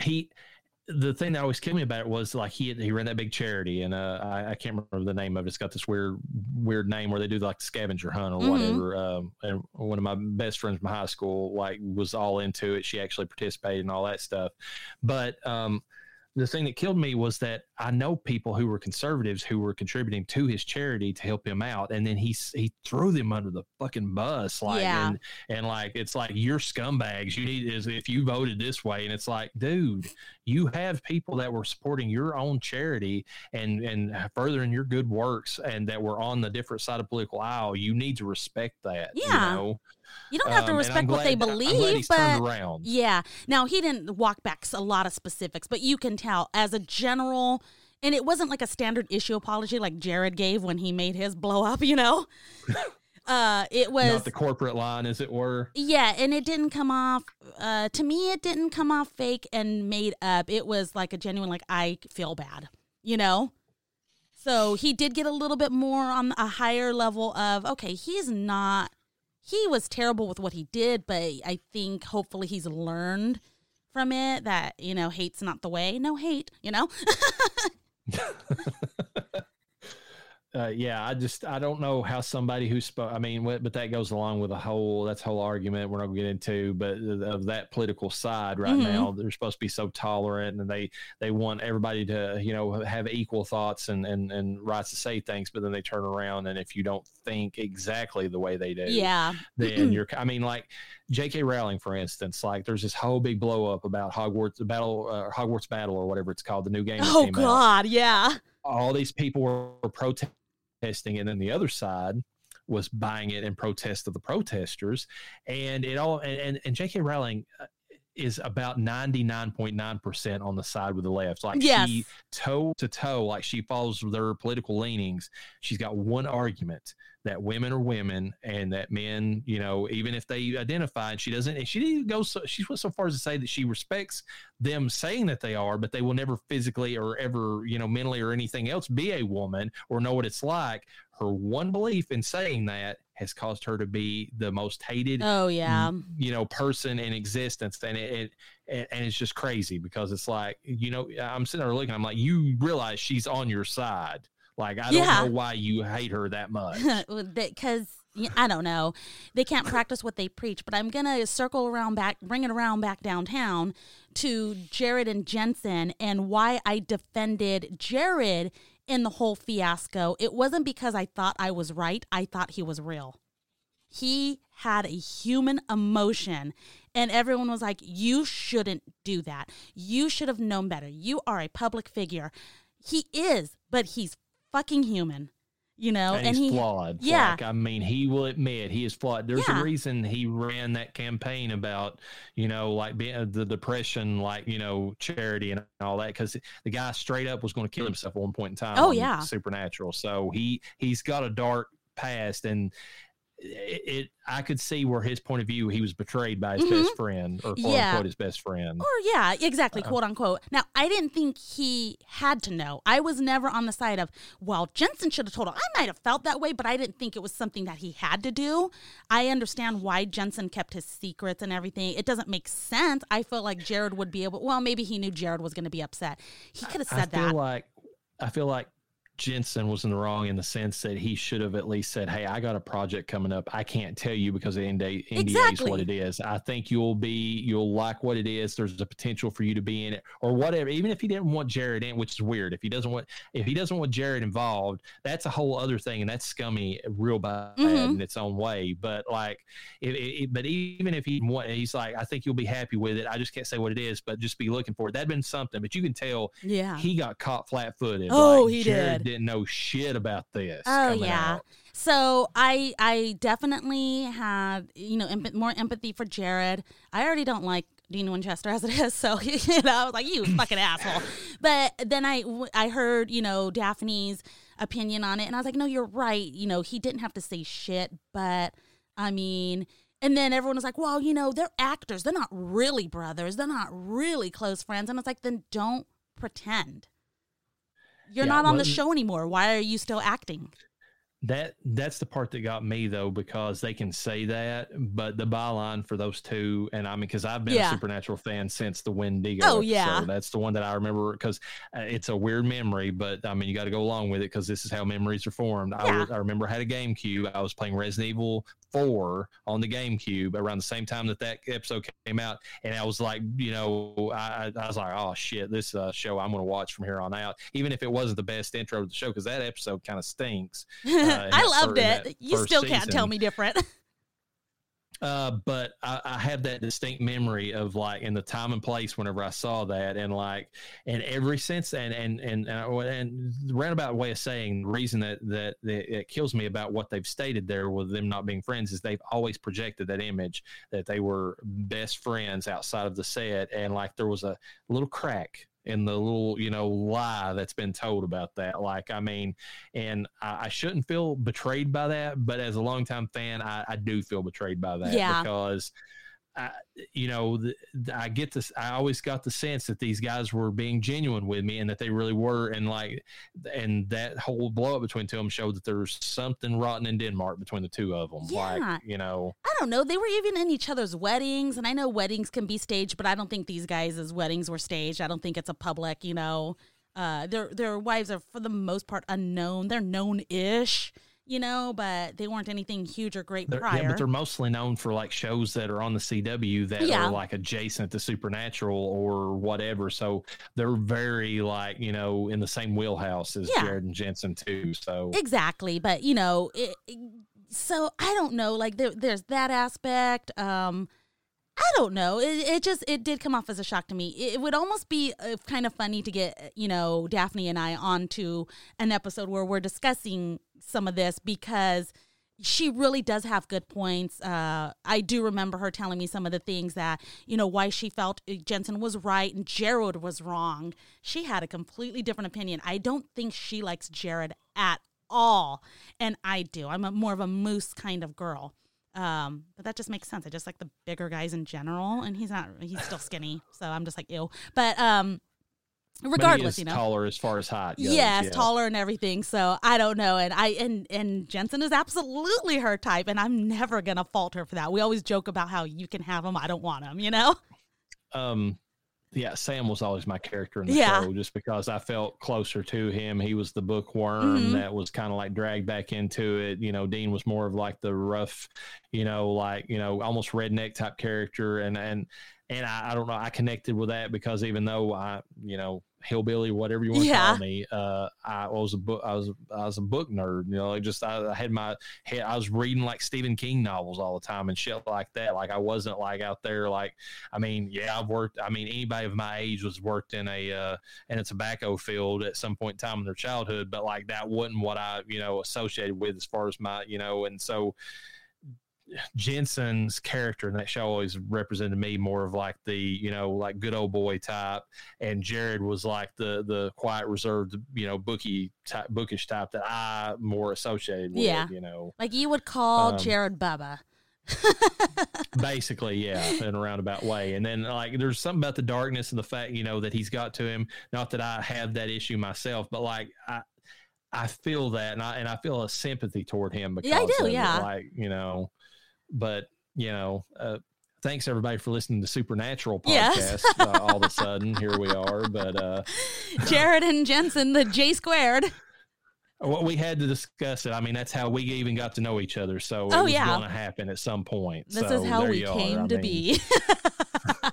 he the thing that always killed me about it was like he had, he ran that big charity and uh I, I can't remember the name of it. It's got this weird weird name where they do like the scavenger hunt or Mhm. whatever. Um, and one of my best friends from high school like was all into it. She actually participated in all that stuff. But um, the thing that killed me was that I know people who were conservatives who were contributing to his charity to help him out, and then he he threw them under the fucking bus, like Yeah. and, and like it's like you're scumbags. You need is if you voted this way, and it's like, dude, you have people that were supporting your own charity and and furthering your good works, and that were on the different side of political aisle. You need to respect that. Yeah. you know? You don't have Um, to and respect what they glad- I'm glad believe, but. Yeah. Now he didn't walk back a lot of specifics, but you can tell as a general and it wasn't like a standard issue apology like Jared gave when he made his blow up, you know? uh it was Not the corporate line, as it were. yeah, and it didn't come off uh to me it didn't come off fake and made up. It was like a genuine like I feel bad, you know? So he did get a little bit more on a higher level of okay, he's not he was terrible with what he did, but I think hopefully he's learned from it that, you know, hate's not the way. No hate, you know? uh, yeah, I just I don't know how somebody who spoke. I mean, but that goes along with a whole that's a whole argument we're not going to get into. But of that political side right Mhm. now, they're supposed to be so tolerant, and they they want everybody to you know have equal thoughts and and and rights to say things. But then they turn around, and if you don't think exactly the way they do, yeah. then you're. I mean, like J.K. Rowling, for instance, like there's this whole big blow up about Hogwarts battle, uh, Hogwarts battle, or whatever it's called, the new game. Oh came out god, yeah. all these people were protesting, and then the other side was buying it in protest of the protesters, and it all and and, and J.K. Rowling. Uh, Is about ninety nine point nine percent on the side with the left. Like Yes. she toe to toe, like she follows their political leanings. She's got one argument that women are women and that men, you know, even if they identify, and she doesn't, and she didn't go so, she went so far as to say that she respects them saying that they are, but they will never physically or ever, you know, mentally or anything else be a woman or know what it's like. Her one belief in saying that has caused her to be the most hated, Oh yeah. you know, person in existence. And it, it, and it's just crazy because it's like, you know, I'm sitting there looking, I'm like, you realize she's on your side. Like, I Yeah. don't know why you hate her that much. because I don't know, they can't practice what they preach. But I'm gonna circle around back, bring it around back downtown to Jared and Jensen and why I defended Jared in the whole fiasco. It wasn't because I thought I was right. I thought he was real. He had a human emotion, and everyone was like, "You shouldn't do that. You should have known better. You are a public figure." He is, but he's fucking human, you know. and, and he's he, flawed. yeah. Like, I mean, he will admit he is flawed. There's Yeah. a reason he ran that campaign about, you know, like being, uh, the depression, like, you know, charity and all that, because the guy straight up was going to kill himself at one point in time. Oh, yeah. Supernatural. So he, he's got a dark past and it, it I could see where his point of view, he was betrayed by his Mhm. best friend or quote Yeah. unquote his best friend. Or yeah, exactly, Uh-uh. quote unquote. Now, I didn't think he had to know. I was never on the side of, well, Jensen should have told him. I might have felt that way, but I didn't think it was something that he had to do. I understand why Jensen kept his secrets and everything. It doesn't make sense. I felt like Jared would be able. Well, maybe he knew Jared was going to be upset. He could have I said feel that. like I feel like Jensen was in the wrong in the sense that he should have at least said, "Hey, I got a project coming up. I can't tell you because the NDA, NDA Exactly. is what it is. I think you'll be you'll like what it is. There's a potential for you to be in it or whatever. Even if he didn't want Jared in, which is weird. If he doesn't want if he doesn't want Jared involved, that's a whole other thing, and that's scummy, real bad Mhm. in its own way. But like, it, it, but even if he want, he's like, I think you'll be happy with it. I just can't say what it is, but just be looking for it. That'd been something. But you can tell yeah. he got caught flat-footed. Oh, Like, he Jared did. Didn't know shit about this. Oh yeah. out. So I I definitely had you know more empathy for Jared. I already don't like Dean Winchester as it is, so you know I was like you fucking asshole. But then I I heard you know Daphne's opinion on it, and I was like, no, you're right. You know he didn't have to say shit, but I mean. And then everyone was like, well, you know, they're actors. They're not really brothers. They're not really close friends. And it's like, then don't pretend. You're Yeah, not on the show anymore. Why are you still acting? That that's the part that got me though because they can say that, but the byline for those two, and I mean because I've been Yeah. a Supernatural fan since the Wendigo. Oh, yeah. that's the one that I remember because uh, it's a weird memory, but I mean you got to go along with it because this is how memories are formed. I, Yeah. was- I remember I had a GameCube. I was playing Resident Evil four on the GameCube around the same time that that episode came out, and I was like, you know, I, I was like, oh shit, this uh, show I'm going to watch from here on out, even if it wasn't the best intro to the show because that episode kind of stinks. Uh, I loved it. You still season. can't tell me different. Uh, but I, I, have that distinct memory of like in the time and place whenever I saw that, and like, and every since and and and and, and roundabout way of saying the reason that, that that it kills me about what they've stated there with them not being friends is they've always projected that image that they were best friends outside of the set, and like there was a little crack in the little you know lie that's been told about that like i mean and i, I shouldn't feel betrayed by that but as a longtime fan i, I do feel betrayed by that yeah. because I, you know, the, I get this. I always got the sense that these guys were being genuine with me, and that they really were. And like, and that whole blow up between two of them showed that there's something rotten in Denmark between the two of them. Yeah. Like, you know, I don't know. They were even in each other's weddings, and I know weddings can be staged, but I don't think these guys' weddings were staged. I don't think it's a public. You know, uh, their their wives are for the most part unknown. They're known ish you know, but they weren't anything huge or great they're, prior. Yeah, but they're mostly known for like shows that are on the CW that yeah. are like adjacent to Supernatural or whatever. So they're very like you know in the same wheelhouse as yeah. Jared and Jensen too. So exactly, but you know, it, so I don't know. Like there, there's that aspect. Um, I don't know. It, it just it did come off as a shock to me. It would almost be uh, kind of funny to get you know Daphne and I onto an episode where we're discussing some of this because she really does have good points. Uh, I do remember her telling me some of the things that, you know, why she felt uh, Jensen was right and Jared was wrong. She had a completely different opinion. I don't think she likes Jared at all. And I do. I'm a, more of a moose kind of girl. Um, but that just makes sense. I just like the bigger guys in general, and he's not. He's still skinny, so I'm just like ew. But um, regardless, you know, taller as far as height. Goes, yes, yeah. taller and everything. So I don't know, and I and and Jensen is absolutely her type, and I'm never gonna fault her for that. We always joke about how you can have him, I don't want him. You know. Um, yeah, Sam was always my character in the yeah. show just because I felt closer to him. He was the bookworm mm-hmm. that was kind of like dragged back into it. You know, Dean was more of like the rough, you know, like, you know, almost redneck type character. And, and, and I, I don't know, I connected with that because even though I, you know, hillbilly, whatever you want to yeah. call me. Uh, I was a book, I was, I was a book nerd. You know, like just I, I, had my head. I was reading like Stephen King novels all the time and shit like that. Like I wasn't like out there. Like I mean, yeah, I've worked. I mean, anybody of my age was worked in a uh, in a tobacco field at some point in time in their childhood, but like that wasn't what I you know associated with as far as my you know, and so Jensen's character in that show always represented me more of like the you know like good old boy type, and Jared was like the the quiet, reserved, you know, bookie type, bookish type that I more associated with. Yeah, you know, like you would call um, Jared Bubba. basically, yeah, in a roundabout way. And then like there's something about the darkness and the fact you know that he's got to him. Not that I have that issue myself, but like I. I feel that, and I and I feel a sympathy toward him because yeah, I do, yeah. It, like you know, but you know, uh, thanks everybody for listening to Supernatural podcast. Yes. uh, all of a sudden, here we are. But uh, Jared and Jensen, the J squared. Well, we had to discuss it. I mean, that's how we even got to know each other. So oh, it was yeah. going to happen at some point. This so is how we came are. to I mean, be.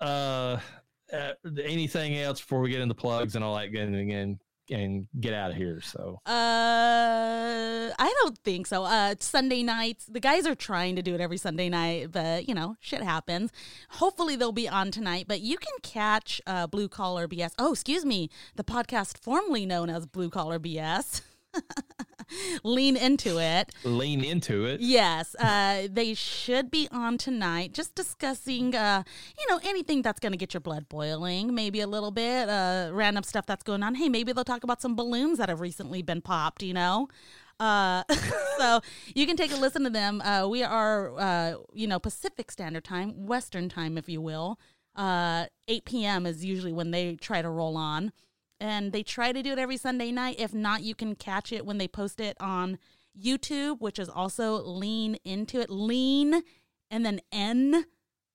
uh, uh, anything else before we get into plugs and all that? And again, and get out of here. So, uh, I don't think so. Uh, Sunday nights, the guys are trying to do it every Sunday night, but you know, shit happens. Hopefully, they'll be on tonight. But you can catch uh, Blue Collar BS. Oh, excuse me, the podcast formerly known as Blue Collar BS. lean into it. Lean into it. Yes, uh, they should be on tonight, just discussing, uh, you know, anything that's going to get your blood boiling. Maybe a little bit, uh, random stuff that's going on. Hey, maybe they'll talk about some balloons that have recently been popped. You know. Uh, so you can take a listen to them. Uh, we are, uh, you know, Pacific Standard Time, Western Time, if you will. Uh, 8 p.m. is usually when they try to roll on and they try to do it every Sunday night. If not, you can catch it when they post it on YouTube, which is also Lean Into It. Lean and then N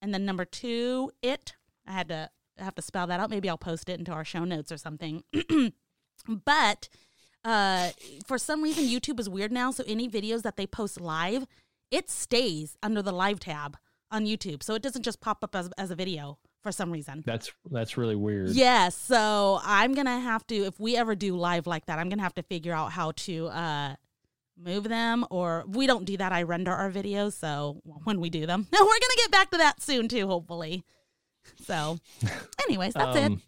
and then number two, it. I had to have to spell that out. Maybe I'll post it into our show notes or something. but uh, for some reason, YouTube is weird now. So any videos that they post live it stays under the live tab on YouTube. So it doesn't just pop up as, as a video for some reason. That's that's really weird. Yes. So I'm gonna have to if we ever do live like that, I'm gonna have to figure out how to uh move them or we don't do that. I render our videos, so when we do them. We're gonna get back to that soon too, hopefully. So anyways, that's um, it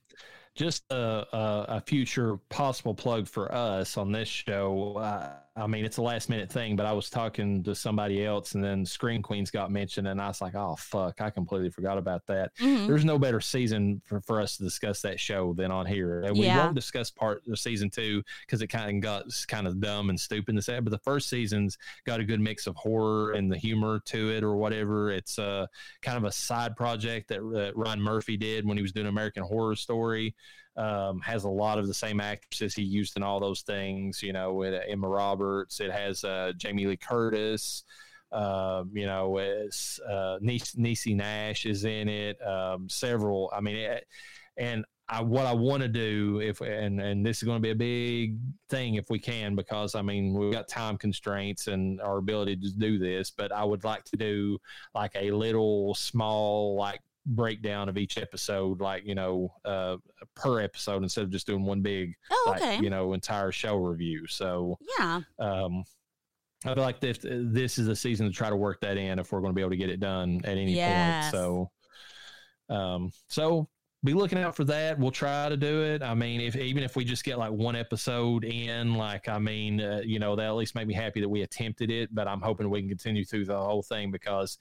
just a, a, a, future possible plug for us on this show. Uh, I mean, it's a last minute thing, but I was talking to somebody else, and then Scream Queens got mentioned, and I was like, "Oh fuck, I completely forgot about that." Mm-hmm. There's no better season for, for us to discuss that show than on here. And we yeah. won't discuss part of season two because it kind of got kind of dumb and stupid to say. But the first season's got a good mix of horror and the humor to it, or whatever. It's uh, kind of a side project that uh, Ryan Murphy did when he was doing American Horror Story um, has a lot of the same actresses he used in all those things. You know, with Emma Roberts, it has uh, Jamie Lee Curtis. Uh, you know, it's uh, Niecy Nash is in it. Um, several. I mean, it, and I, what I want to do if and and this is going to be a big thing if we can because I mean we've got time constraints and our ability to do this, but I would like to do like a little small like breakdown of each episode, like you know, uh, per episode instead of just doing one big, oh, okay. like, you know, entire show review. So yeah, um, I feel like this this is a season to try to work that in if we're going to be able to get it done at any yes. point. So, um, so be looking out for that. We'll try to do it. I mean, if even if we just get like one episode in, like I mean, uh, you know, that at least make me happy that we attempted it. But I'm hoping we can continue through the whole thing because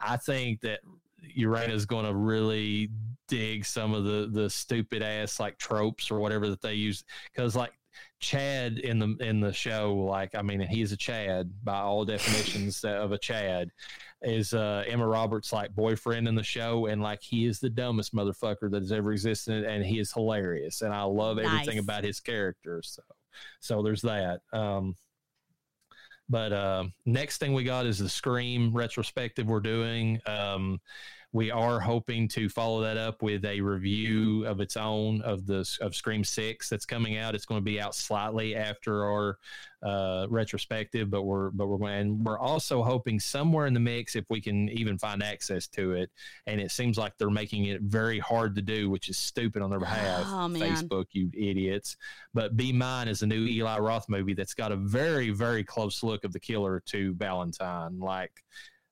I think that is going to really dig some of the the stupid ass like tropes or whatever that they use because like Chad in the in the show, like I mean, he's a Chad by all definitions of a Chad. Is uh, Emma Roberts like boyfriend in the show, and like he is the dumbest motherfucker that has ever existed, and he is hilarious, and I love nice. everything about his character. So, so there's that. Um, but uh, next thing we got is the Scream retrospective we're doing. Um, we are hoping to follow that up with a review of its own of the of Scream Six that's coming out. It's going to be out slightly after our uh, retrospective, but we're but we're going and we're also hoping somewhere in the mix if we can even find access to it. And it seems like they're making it very hard to do, which is stupid on their behalf. Oh, Facebook, you idiots! But Be Mine is a new Eli Roth movie that's got a very very close look of the killer to Valentine, like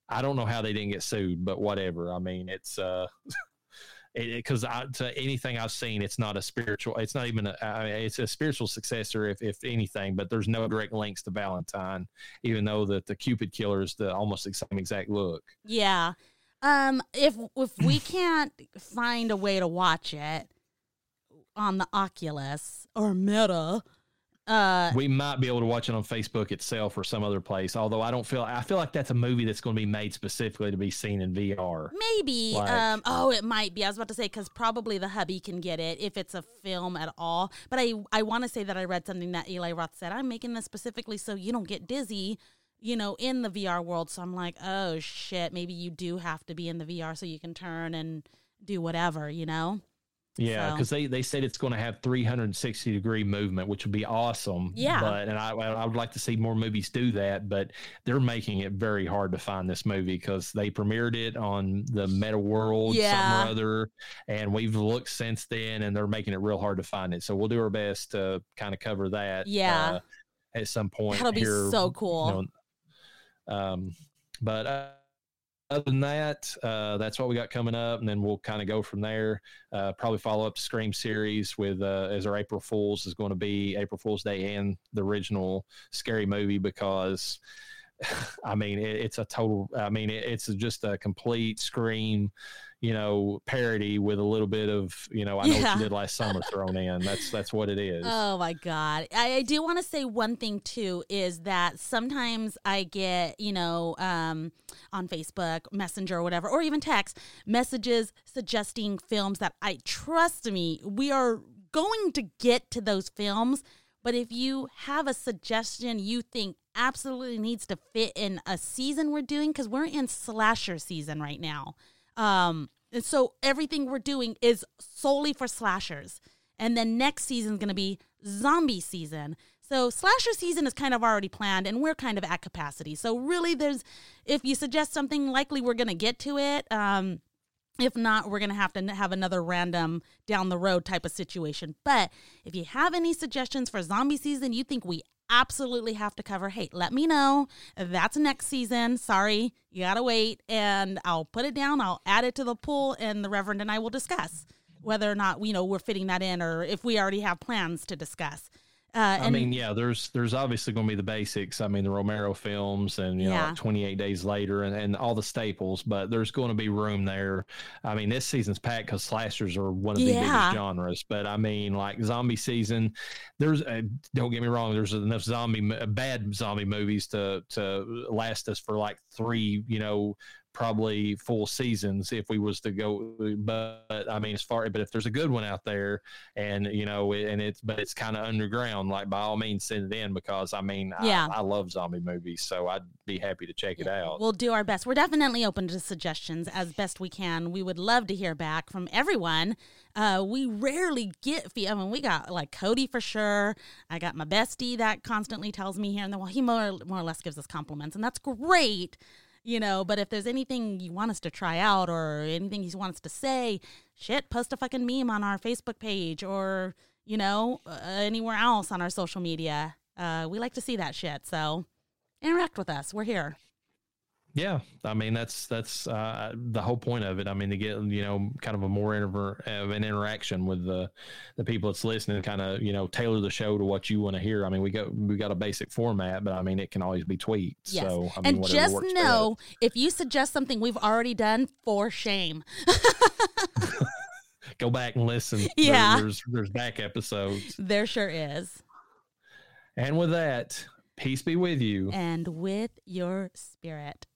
I don't know how they didn't get sued, but whatever. I mean, it's uh, because to anything I've seen, it's not a spiritual. It's not even a. I mean, it's a spiritual successor, if if anything. But there's no direct links to Valentine, even though that the Cupid killer is the almost the same exact look. Yeah. Um. If if we can't find a way to watch it on the Oculus or Meta, uh, we might be able to watch it on Facebook itself or some other place. Although I don't feel, I feel like that's a movie that's going to be made specifically to be seen in VR. Maybe. Like, um, oh, it might be. I was about to say because probably the hubby can get it if it's a film at all. But I, I want to say that I read something that Eli Roth said. I'm making this specifically so you don't get dizzy, you know, in the VR world. So I'm like, oh shit, maybe you do have to be in the VR so you can turn and do whatever, you know. Yeah, because so. they, they said it's going to have 360 degree movement, which would be awesome. Yeah. But, and I, I would like to see more movies do that, but they're making it very hard to find this movie because they premiered it on the Meta World, yeah. something or other. And we've looked since then and they're making it real hard to find it. So we'll do our best to kind of cover that. Yeah. Uh, at some point. That'll be here, so cool. You know, um, but, uh, other than that, uh, that's what we got coming up, and then we'll kind of go from there. Uh, probably follow up Scream series with uh, as our April Fools is going to be April Fool's Day and the original Scary Movie because, I mean, it, it's a total. I mean, it, it's just a complete Scream you know, parody with a little bit of, you know, I know yeah. what you did last summer thrown in. That's that's what it is. Oh my God. I, I do want to say one thing too is that sometimes I get, you know, um, on Facebook, Messenger or whatever, or even text messages suggesting films that I trust me, we are going to get to those films. But if you have a suggestion you think absolutely needs to fit in a season we're doing, because we're in slasher season right now. Um, and so everything we're doing is solely for slashers. And then next season is going to be zombie season. So slasher season is kind of already planned, and we're kind of at capacity. So really, there's if you suggest something, likely we're going to get to it. Um, if not, we're going to have to have another random down the road type of situation. But if you have any suggestions for zombie season you think we absolutely have to cover, hey, let me know. That's next season. Sorry, you got to wait. And I'll put it down, I'll add it to the pool, and the Reverend and I will discuss whether or not, you know, we're fitting that in or if we already have plans to discuss. Uh, I mean, yeah, there's there's obviously going to be the basics. I mean, the Romero films and you yeah. know, 28 days later and, and all the staples, but there's going to be room there. I mean, this season's packed because slashers are one of the yeah. biggest genres. But I mean, like zombie season, there's uh, don't get me wrong, there's enough zombie bad zombie movies to to last us for like three, you know, probably full seasons if we was to go but i mean as far but if there's a good one out there and you know and it's but it's kind of underground like by all means send it in because i mean yeah. I, I love zombie movies so i'd be happy to check it out. we'll do our best. We're definitely open to suggestions as best we can. We would love to hear back from everyone. Uh, we rarely get I mean, we got like Cody for sure. I got my bestie that constantly tells me here and then, well, he more, more or less gives us compliments, and that's great you know. But if there's anything you want us to try out or anything you want us to say, shit, post a fucking meme on our Facebook page or you know uh, anywhere else on our social media. Uh, we like to see that shit. So interact with us. We're here. Yeah, I mean that's that's uh, the whole point of it. I mean to get you know kind of a more inter- of an interaction with the the people that's listening, kind of you know tailor the show to what you want to hear. I mean we got we got a basic format, but I mean it can always be tweaked. Yes. So I mean, and just know if you suggest something we've already done, for shame. Go back and listen. Yeah, there, there's there's back episodes. There sure is. And with that, peace be with you and with your spirit.